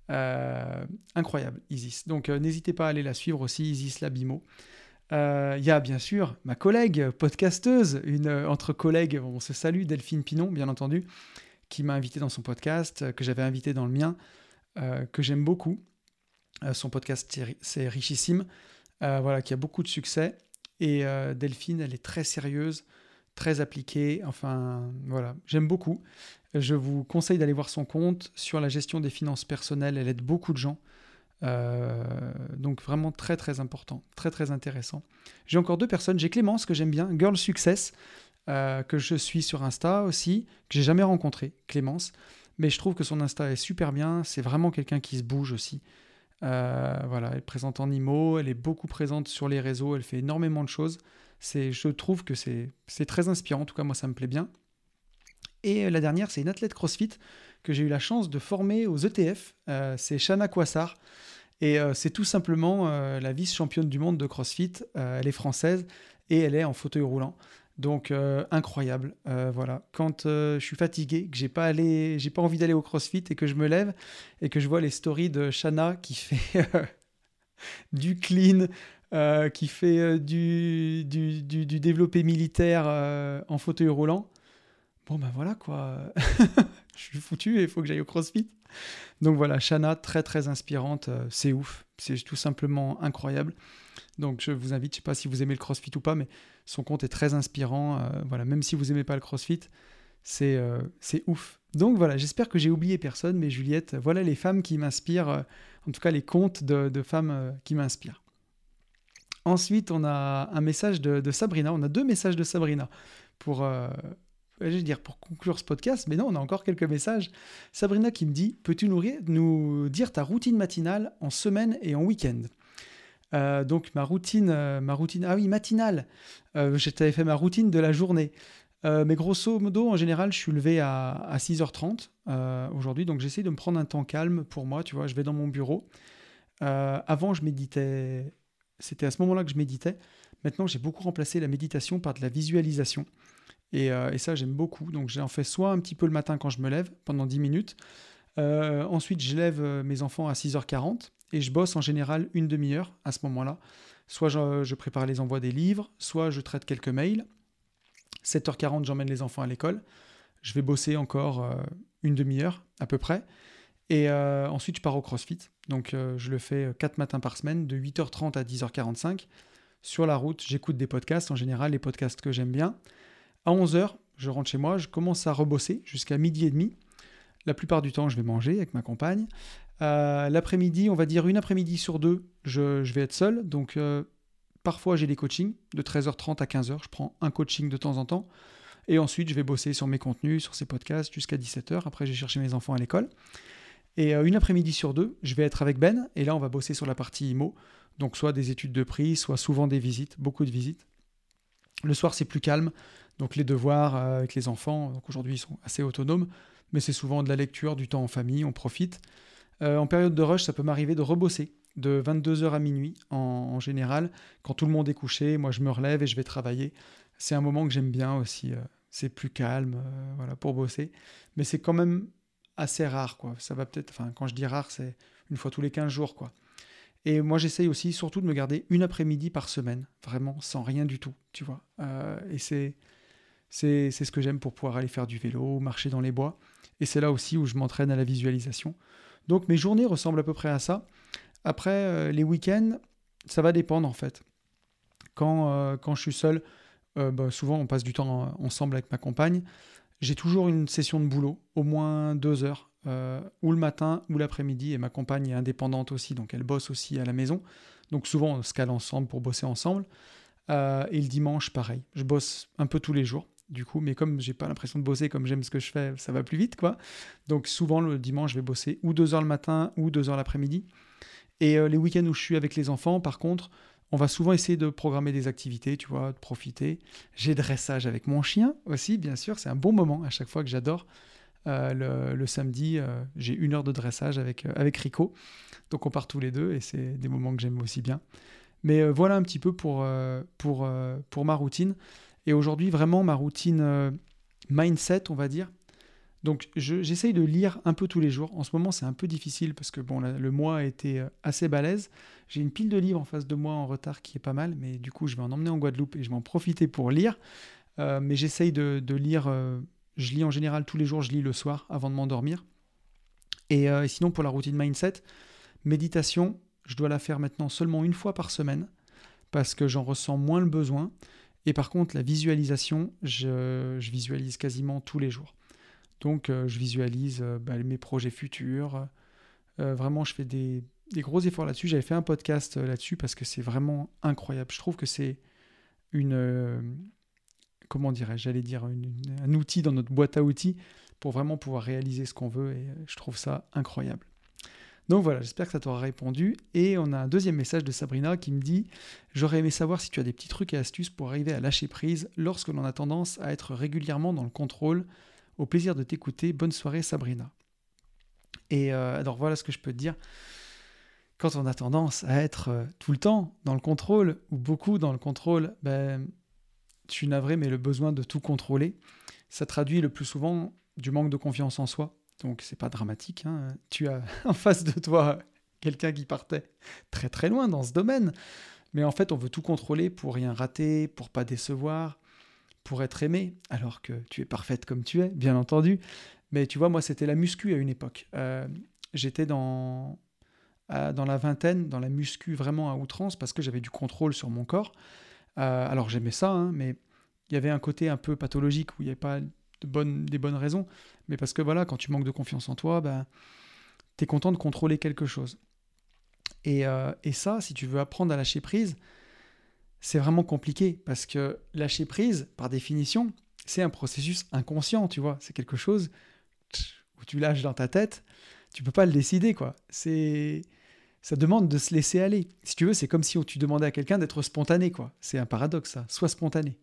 Euh, incroyable, Isis. Donc euh, n'hésitez pas à aller la suivre aussi, Isis Labimo. Euh, il y a bien sûr ma collègue podcasteuse, une entre collègues, on se salue, Delphine Pinon, bien entendu, qui m'a invité dans son podcast, que j'avais invité dans le mien, que j'aime beaucoup. son podcast, c'est richissime, voilà, qui a beaucoup de succès. Et Delphine, elle est très sérieuse, très appliquée. Enfin, voilà, j'aime beaucoup. Je vous conseille d'aller voir son compte sur la gestion des finances personnelles. Elle aide beaucoup de gens. Euh, donc vraiment très très important, très très intéressant. J'ai encore deux personnes. J'ai Clémence que j'aime bien, Girl Success, euh, que je suis sur Insta aussi, que j'ai jamais rencontré, Clémence. Mais je trouve que son Insta est super bien. C'est vraiment quelqu'un qui se bouge aussi. Euh, voilà, elle présente en IMO, elle est beaucoup présente sur les réseaux, elle fait énormément de choses. C'est, je trouve que c'est, c'est très inspirant. En tout cas, moi, ça me plaît bien. Et la dernière, c'est une athlète CrossFit que j'ai eu la chance de former aux ETF. Euh, c'est Shana Kwassar. Et euh, c'est tout simplement euh, la vice-championne du monde de CrossFit. elle est française et elle est en fauteuil roulant. Donc incroyable. voilà. Quand je suis fatigué, que j'ai pas allé, j'ai pas envie d'aller au CrossFit et que je me lève et que je vois les stories de Shana qui fait du clean, qui fait du, du, du, développé militaire en fauteuil roulant. Bon ben voilà quoi. je suis foutu et il faut que j'aille au CrossFit. Donc voilà, Shana, très très inspirante, euh, c'est ouf, c'est tout simplement incroyable. Donc je vous invite, je sais pas si vous aimez le CrossFit ou pas, mais son compte est très inspirant. Euh, voilà, même si vous aimez pas le CrossFit, c'est euh, c'est ouf. Donc voilà, j'espère que j'ai oublié personne, mais Juliette, voilà les femmes qui m'inspirent, en tout cas les comptes de, femmes qui m'inspirent. Ensuite, on a un message de, Sabrina, on a deux messages de Sabrina pour je veux dire, pour conclure ce podcast, mais non, on a encore quelques messages. Sabrina qui me dit Peux-tu nous, dire ta routine matinale en semaine et en week-end? Euh, donc ma routine, euh, ma routine, ah oui, matinale. Euh, J'avais fait ma routine de la journée. Euh, mais grosso modo, en général, je suis levé à, à 6h30 aujourd'hui, donc j'essaie de me prendre un temps calme pour moi, tu vois, je vais dans mon bureau. avant, je méditais, c'était à ce moment-là que je méditais. Maintenant, j'ai beaucoup remplacé la méditation par de la visualisation. Euh, et, ça, j'aime beaucoup. Donc, j'en fais soit un petit peu le matin quand je me lève, pendant 10 minutes. Euh, ensuite, je lève euh, mes enfants à 6h40 et je bosse en général une demi-heure à ce moment-là. Soit je, prépare les envois des livres, soit je traite quelques mails. 7h40, j'emmène les enfants à l'école. Je vais bosser encore une demi-heure à peu près. Et ensuite, je pars au CrossFit. Donc, je le fais 4 matins par semaine, de 8h30 à 10h45. Sur la route, j'écoute des podcasts, en général les podcasts que j'aime bien. À 11h, je rentre chez moi, je commence à rebosser jusqu'à midi et demi. La plupart du temps, je vais manger avec ma compagne. Euh, l'après-midi, on va dire une après-midi sur deux, je, vais être seul. Donc, euh, parfois, j'ai des coachings de 13h30 à 15h. Je prends un coaching de temps en temps. Et ensuite, je vais bosser sur mes contenus, sur ces podcasts jusqu'à 17h. Après, j'ai cherché mes enfants à l'école. Et euh, une après-midi sur deux, je vais être avec Ben. Et là, on va bosser sur la partie IMO. Donc, soit des études de prix, soit souvent des visites, beaucoup de visites. Le soir, c'est plus calme. Donc les devoirs euh, avec les enfants, donc aujourd'hui ils sont assez autonomes, mais c'est souvent de la lecture, du temps en famille, on profite. Euh, en période de rush, ça peut m'arriver de rebosser de 22h à minuit en, général. Quand tout le monde est couché, moi je me relève et je vais travailler. C'est un moment que j'aime bien aussi. C'est plus calme voilà, pour bosser. Mais c'est quand même assez rare. Quoi. Ça va peut-être, enfin, quand je dis rare, c'est une fois tous les 15 jours. Quoi. Et moi, j'essaye aussi surtout de me garder une après-midi par semaine, vraiment sans rien du tout, tu vois. et c'est c'est ce que j'aime pour pouvoir aller faire du vélo, marcher dans les bois. Et c'est là aussi où je m'entraîne à la visualisation. Donc mes journées ressemblent à peu près à ça. Après, euh, les week-ends, ça va dépendre en fait. Quand, euh, quand je suis seul, euh, bah, souvent on passe du temps ensemble avec ma compagne. J'ai toujours une session de boulot, au moins deux heures, ou le matin ou l'après-midi. Et ma compagne est indépendante aussi, donc elle bosse aussi à la maison. Donc souvent on se cale ensemble pour bosser ensemble. et le dimanche, pareil. Je bosse un peu tous les jours du coup, mais comme j'ai pas l'impression de bosser, comme j'aime ce que je fais, ça va plus vite, quoi. Donc souvent le dimanche, je vais bosser ou deux heures le matin ou deux heures l'après-midi. Et euh, les week-ends où je suis avec les enfants, par contre, on va souvent essayer de programmer des activités, tu vois, de profiter. J'ai dressage avec mon chien aussi, bien sûr, c'est un bon moment à chaque fois que j'adore. Euh, le, samedi, euh, j'ai une heure de dressage avec, avec Rico. Donc on part tous les deux et c'est des moments que j'aime aussi bien. Mais voilà un petit peu pour, pour, pour ma routine. Et aujourd'hui, vraiment, ma routine euh, mindset, on va dire. Donc, j'essaye de lire un peu tous les jours. En ce moment, c'est un peu difficile parce que bon, le mois a été euh, assez balèze. J'ai une pile de livres en face de moi en retard qui est pas mal, mais du coup, je vais en emmener en Guadeloupe et je vais en profiter pour lire. Euh, mais j'essaye de, lire Je lis en général tous les jours, je lis le soir avant de m'endormir. Euh, et, sinon, pour la routine mindset, méditation, je dois la faire maintenant seulement une fois par semaine parce que j'en ressens moins le besoin. Et par contre, la visualisation, je, visualise quasiment tous les jours. Donc, euh, je visualise euh, bah, mes projets futurs. Euh, vraiment, je fais des, gros efforts là-dessus. J'avais fait un podcast là-dessus parce que c'est vraiment incroyable. Je trouve que c'est une. comment dirais-je J'allais dire un outil dans notre boîte à outils pour vraiment pouvoir réaliser ce qu'on veut. Et je trouve ça incroyable. Donc voilà, j'espère que ça t'aura répondu. Et on a un deuxième message de Sabrina qui me dit J'aurais aimé savoir si tu as des petits trucs et astuces pour arriver à lâcher prise lorsque l'on a tendance à être régulièrement dans le contrôle. Au plaisir de t'écouter. Bonne soirée, Sabrina. Et euh, alors voilà ce que je peux te dire. Quand on a tendance à être euh, tout le temps dans le contrôle, ou beaucoup dans le contrôle, ben, je suis mais le besoin de tout contrôler, ça traduit le plus souvent du manque de confiance en soi donc c'est pas dramatique. Hein. Tu as en face de toi quelqu'un qui partait très très loin dans ce domaine. Mais en fait, on veut tout contrôler pour rien rater, pour pas décevoir, pour être aimé, alors que tu es parfaite comme tu es, bien entendu. Mais tu vois, moi, c'était la muscu à une époque. Euh, j'étais dans, dans la vingtaine, dans la muscu vraiment à outrance, parce que j'avais du contrôle sur mon corps. Euh, alors j'aimais ça, hein, mais il y avait un côté un peu pathologique où il n'y avait pas de bonnes, des bonnes raisons, mais parce que voilà, quand tu manques de confiance en toi, ben, tu es content de contrôler quelque chose. Et, euh, et, ça, si tu veux apprendre à lâcher prise, c'est vraiment compliqué, parce que lâcher prise, par définition, c'est un processus inconscient, tu vois, c'est quelque chose où tu lâches dans ta tête, tu peux pas le décider, quoi. C'est ça demande de se laisser aller. Si tu veux, c'est comme si tu demandais à quelqu'un d'être spontané, quoi. C'est un paradoxe, ça. Sois spontané.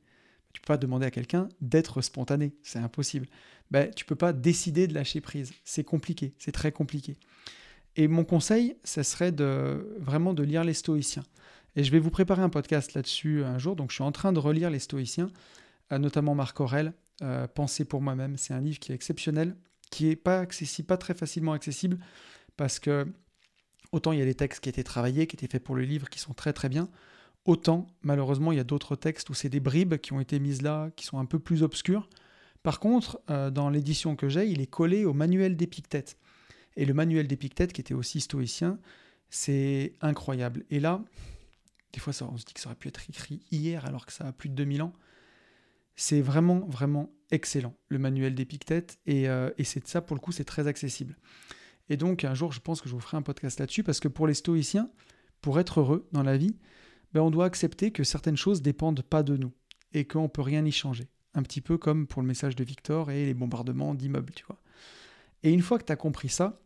Tu peux pas demander à quelqu'un d'être spontané, c'est impossible. Ben, tu peux pas décider de lâcher prise, c'est compliqué, c'est très compliqué. Et mon conseil, ce serait de vraiment de lire les Stoïciens. Et je vais vous préparer un podcast là-dessus un jour. Donc je suis en train de relire les Stoïciens, euh, notamment Marc Aurèle, euh, Penser pour moi-même. C'est un livre qui est exceptionnel, qui est pas accessible, pas très facilement accessible, parce que autant il y a des textes qui étaient travaillés, qui étaient faits pour le livre, qui sont très très bien. Autant, malheureusement, il y a d'autres textes où c'est des bribes qui ont été mises là, qui sont un peu plus obscurs. Par contre, euh, dans l'édition que j'ai, il est collé au manuel d'Épictète. Et le manuel d'Épictète, qui était aussi stoïcien, c'est incroyable. Et là, des fois, on se dit que ça aurait pu être écrit hier alors que ça a plus de 2000 ans. C'est vraiment, vraiment excellent, le manuel d'Épictète. Et, euh, et c'est ça, pour le coup, c'est très accessible. Et donc, un jour, je pense que je vous ferai un podcast là-dessus, parce que pour les stoïciens, pour être heureux dans la vie, ben, on doit accepter que certaines choses dépendent pas de nous et qu'on peut rien y changer. Un petit peu comme pour le message de Victor et les bombardements d'immeubles, tu vois. Et une fois que tu as compris ça,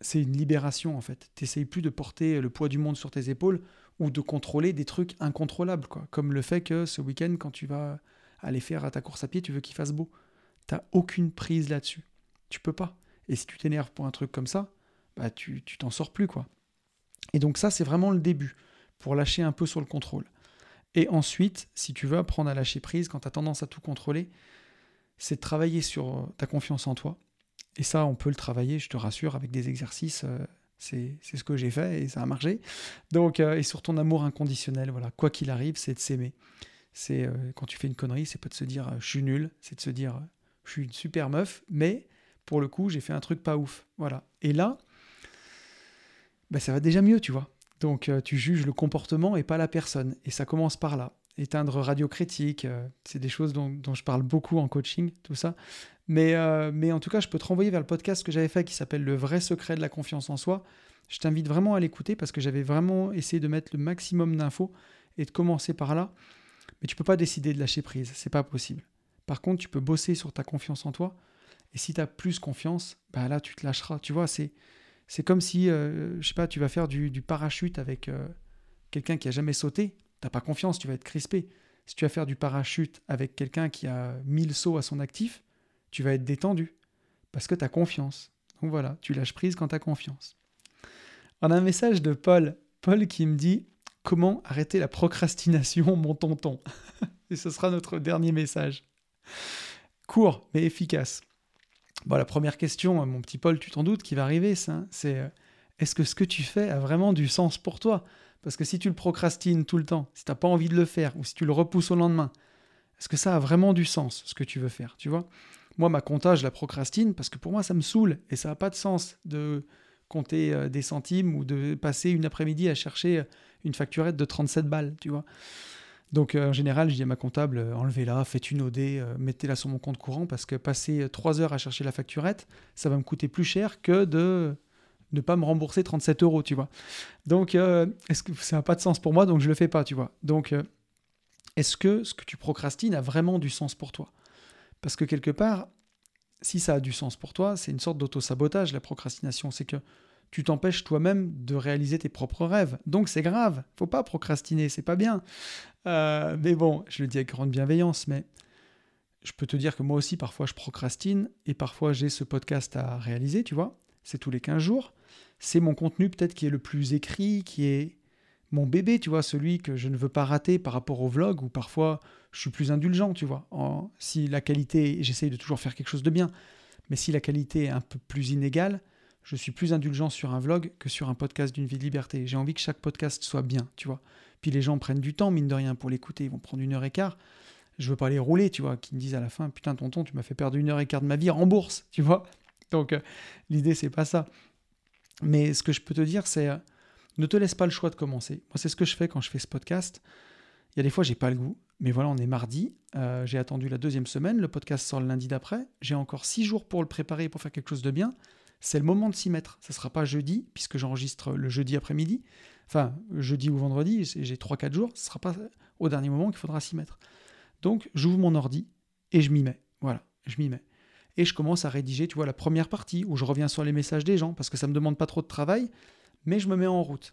c'est une libération en fait. Tu plus de porter le poids du monde sur tes épaules ou de contrôler des trucs incontrôlables. Comme le fait que ce week-end, quand tu vas aller faire ta course à pied, tu veux qu'il fasse beau. Tu n'as aucune prise là-dessus. Tu peux pas. Et si tu t'énerves pour un truc comme ça, bah tu t'en sors plus, quoi. Et donc ça, c'est vraiment le début pour lâcher un peu sur le contrôle. Et ensuite, si tu veux apprendre à lâcher prise quand tu as tendance à tout contrôler, c'est de travailler sur euh, ta confiance en toi. Et ça, on peut le travailler, je te rassure, avec des exercices. Euh, c'est ce que j'ai fait et ça a marché. Donc, euh, et sur ton amour inconditionnel, voilà, quoi qu'il arrive, c'est de s'aimer. C'est quand tu fais une connerie, c'est pas de se dire je suis nul, c'est de se dire je suis une super meuf, mais pour le coup, j'ai fait un truc pas ouf. Voilà. Et là, bah, ça va déjà mieux, tu vois. Donc euh, tu juges le comportement et pas la personne. Et ça commence par là. Éteindre radio critique, euh, c'est des choses dont, je parle beaucoup en coaching, tout ça. Mais, euh, mais en tout cas, je peux te renvoyer vers le podcast que j'avais fait qui s'appelle Le vrai secret de la confiance en soi. Je t'invite vraiment à l'écouter parce que j'avais vraiment essayé de mettre le maximum d'infos et de commencer par là. Mais tu peux pas décider de lâcher prise, c'est pas possible. Par contre, tu peux bosser sur ta confiance en toi. Et si tu as plus confiance, bah là, tu te lâcheras. Tu vois, c'est c'est comme si, euh, je sais pas, tu vas faire du, parachute avec euh, quelqu'un qui a jamais sauté. T'as pas confiance, tu vas être crispé. Si tu vas faire du parachute avec quelqu'un qui a 1000 sauts à son actif, tu vas être détendu parce que tu as confiance. Donc voilà, tu lâches prise quand tu as confiance. On a un message de Paul. Paul qui me dit Comment arrêter la procrastination, mon tonton? Et ce sera notre dernier message. Court mais efficace. Bon, la première question, mon petit Paul, tu t'en doutes, qui va arriver, c'est euh, est-ce que ce que tu fais a vraiment du sens pour toi? Parce que si tu le procrastines tout le temps, si tu n'as pas envie de le faire, ou si tu le repousses au lendemain, est-ce que ça a vraiment du sens, ce que tu veux faire Tu vois? Moi, ma compta, je la procrastine parce que pour moi, ça me saoule et ça n'a pas de sens de compter euh, des centimes ou de passer une après-midi à chercher une facturette de 37 balles, tu vois. Donc euh, en général, je dis à ma comptable, euh, enlevez-la, faites une OD, mettez-la sur mon compte courant parce que passer 3 heures à chercher la facturette, ça va me coûter plus cher que de ne pas me rembourser 37 euros, tu vois. Donc, est-ce ça n'a pas de sens pour moi, donc je le fais pas, tu vois. Donc, est-ce que ce que tu procrastines a vraiment du sens pour toi? Parce que quelque part, si ça a du sens pour toi, c'est une sorte d'auto-sabotage, la procrastination. C'est que tu t'empêches toi-même de réaliser tes propres rêves. Donc c'est grave, faut pas procrastiner, c'est pas bien. Euh, mais bon, je le dis avec grande bienveillance, mais je peux te dire que moi aussi, parfois, je procrastine et parfois j'ai ce podcast à réaliser, tu vois. C'est tous les 15 jours. C'est mon contenu peut-être qui est le plus écrit, qui est mon bébé, tu vois, celui que je ne veux pas rater par rapport au vlog, où parfois je suis plus indulgent, tu vois. si la qualité, j'essaye de toujours faire quelque chose de bien, mais si la qualité est un peu plus inégale, je suis plus indulgent sur un vlog que sur un podcast d'une vie de liberté. J'ai envie que chaque podcast soit bien, tu vois. Puis les gens prennent du temps, mine de rien, pour l'écouter. Ils vont prendre une heure et quart. Je veux pas les rouler, tu vois, qui me disent à la fin, putain, tonton, tu m'as fait perdre une heure et quart de ma vie en bourse, tu vois. Donc, euh, l'idée, c'est pas ça. Mais ce que je peux te dire, c'est euh, ne te laisse pas le choix de commencer. Moi, c'est ce que je fais quand je fais ce podcast. Il y a des fois, j'ai pas le goût. Mais voilà, on est mardi. Euh, j'ai attendu la deuxième semaine. Le podcast sort le lundi d'après. J'ai encore six jours pour le préparer pour faire quelque chose de bien. C'est le moment de s'y mettre. Ce ne sera pas jeudi, puisque j'enregistre le jeudi après-midi. Enfin, jeudi ou vendredi, j'ai 3-4 jours. Ce ne sera pas au dernier moment qu'il faudra s'y mettre. Donc, j'ouvre mon ordi et je m'y mets. Voilà, je m'y mets. Et je commence à rédiger, tu vois, la première partie où je reviens sur les messages des gens, parce que ça ne me demande pas trop de travail mais je me mets en route.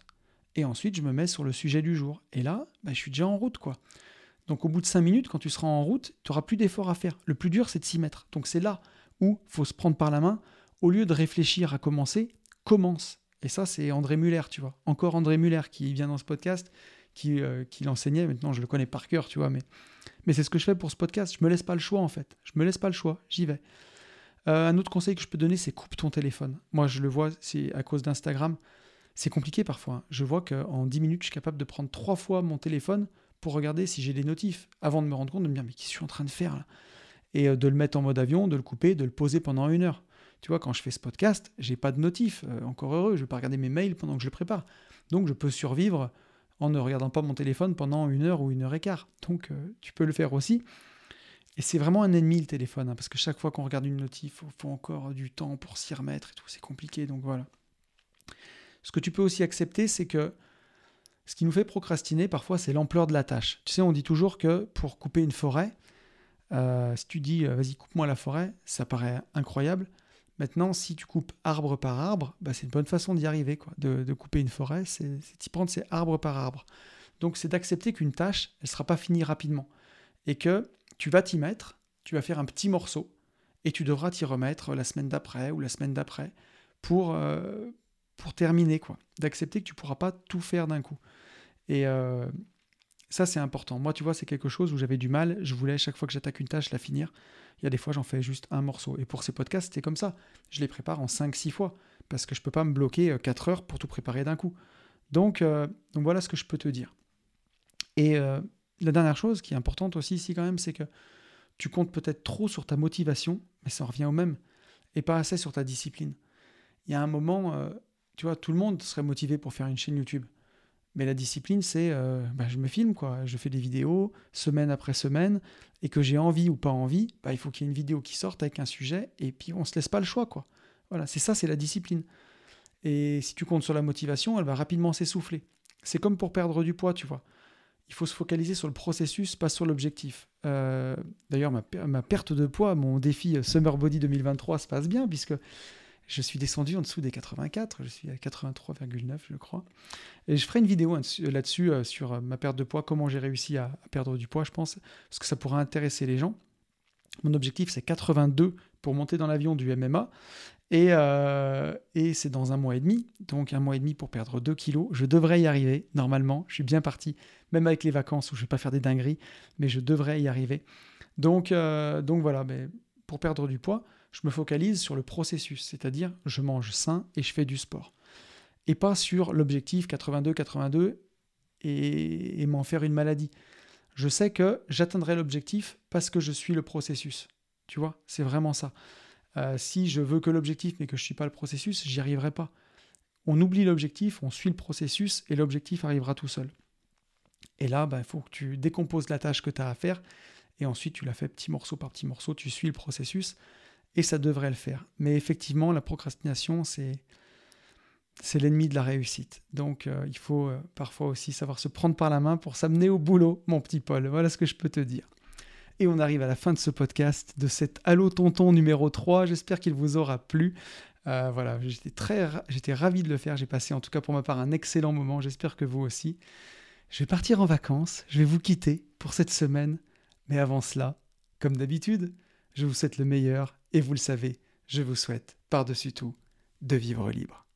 Et ensuite, je me mets sur le sujet du jour. Et là, bah, je suis déjà en route, quoi. Donc au bout de 5 minutes, quand tu seras en route, tu n'auras plus d'efforts à faire. Le plus dur, c'est de s'y mettre. Donc c'est là où il faut se prendre par la main. Au lieu de réfléchir à commencer, commence. Et ça, c'est André Muller, tu vois. Encore André Muller qui vient dans ce podcast, qui, euh, qui l'enseignait. Maintenant, je le connais par cœur, tu vois. Mais, mais c'est ce que je fais pour ce podcast. Je me laisse pas le choix, en fait. Je me laisse pas le choix. J'y vais. Euh, un autre conseil que je peux donner, c'est coupe ton téléphone. Moi, je le vois, c'est à cause d'Instagram. C'est compliqué parfois. Je vois qu'en 10 minutes, je suis capable de prendre trois fois mon téléphone pour regarder si j'ai des notifs, avant de me rendre compte de me dire mais qu'est-ce que je suis en train de faire là? Et euh, de le mettre en mode avion, de le couper, de le poser pendant une heure. Tu vois, quand je fais ce podcast, j'ai pas de notifs. Euh, encore heureux, je vais pas regarder mes mails pendant que je le prépare. Donc je peux survivre en ne regardant pas mon téléphone pendant une heure ou une heure et quart. Donc euh, tu peux le faire aussi. Et c'est vraiment un ennemi le téléphone, hein, parce que chaque fois qu'on regarde une notif, il faut encore du temps pour s'y remettre et tout, c'est compliqué. Donc voilà. Ce que tu peux aussi accepter, c'est que ce qui nous fait procrastiner parfois, c'est l'ampleur de la tâche. Tu sais, on dit toujours que pour couper une forêt, euh, si tu dis euh, vas-y, coupe-moi la forêt, ça paraît incroyable. Maintenant, si tu coupes arbre par arbre, bah, c'est une bonne façon d'y arriver. De, couper une forêt, c'est d'y prendre c'est arbre par arbre. Donc, c'est d'accepter qu'une tâche, elle ne sera pas finie rapidement. Et que tu vas t'y mettre, tu vas faire un petit morceau, et tu devras t'y remettre la semaine d'après ou la semaine d'après pour, euh, pour terminer, quoi. D'accepter que tu pourras pas tout faire d'un coup. Et euh, ça, c'est important. Moi, tu vois, c'est quelque chose où j'avais du mal. Je voulais, chaque fois que j'attaque une tâche, la finir. Il y a des fois, j'en fais juste un morceau. Et pour ces podcasts, c'était comme ça. Je les prépare en 5-6 fois. Parce que je peux pas me bloquer 4 euh, heures pour tout préparer d'un coup. Donc, euh, donc, voilà ce que je peux te dire. Et la dernière chose qui est importante aussi ici quand même, c'est que tu comptes peut-être trop sur ta motivation, mais ça revient au même, et pas assez sur ta discipline. Il y a un moment, tu vois, tout le monde serait motivé pour faire une chaîne YouTube. Mais la discipline, c'est euh, bah, je me filme, quoi. Je fais des vidéos semaine après semaine, et que j'ai envie ou pas envie, bah, il faut qu'il y ait une vidéo qui sorte avec un sujet, et puis on se laisse pas le choix, quoi. Voilà, c'est ça, c'est la discipline. Et si tu comptes sur la motivation, elle va rapidement s'essouffler. C'est comme pour perdre du poids, tu vois. Il faut se focaliser sur le processus, pas sur l'objectif. Euh, d'ailleurs, ma, ma, perte de poids, mon défi Summer Body 2023 se passe bien, puisque je suis descendu en dessous des 84, je suis à 83,9 je crois. Et je ferai une vidéo là-dessus euh, sur euh, ma perte de poids, comment j'ai réussi à, perdre du poids, je pense, parce que ça pourrait intéresser les gens. Mon objectif c'est 82 pour monter dans l'avion du MMA. Et, euh, et c'est dans un mois et demi, donc un mois et demi pour perdre 2 kilos. Je devrais y arriver, normalement. Je suis bien parti, même avec les vacances où je ne vais pas faire des dingueries, mais je devrais y arriver. Donc, donc voilà, mais pour perdre du poids, je me focalise sur le processus, c'est-à-dire je mange sain et je fais du sport. Et pas sur l'objectif 82-82 et, m'en faire une maladie. Je sais que j'atteindrai l'objectif parce que je suis le processus. Tu vois, c'est vraiment ça. Euh, si je veux que l'objectif mais que je ne suis pas le processus, j'y arriverai pas. On oublie l'objectif, on suit le processus et l'objectif arrivera tout seul. Et là, il bah, faut que tu décomposes la tâche que tu as à faire et ensuite tu la fais petit morceau par petit morceau, tu suis le processus et ça devrait le faire. Mais effectivement, la procrastination, c'est c'est l'ennemi de la réussite. Donc euh, il faut euh, parfois aussi savoir se prendre par la main pour s'amener au boulot, mon petit Paul. Voilà ce que je peux te dire. Et on arrive à la fin de ce podcast, de cet Allo Tonton numéro 3. J'espère qu'il vous aura plu. Euh, voilà, j'étais très, j'étais ravi de le faire. J'ai passé en tout cas pour ma part un excellent moment. J'espère que vous aussi. Je vais partir en vacances. Je vais vous quitter pour cette semaine. Mais avant cela, comme d'habitude, je vous souhaite le meilleur. Et vous le savez, je vous souhaite par-dessus tout de vivre libre.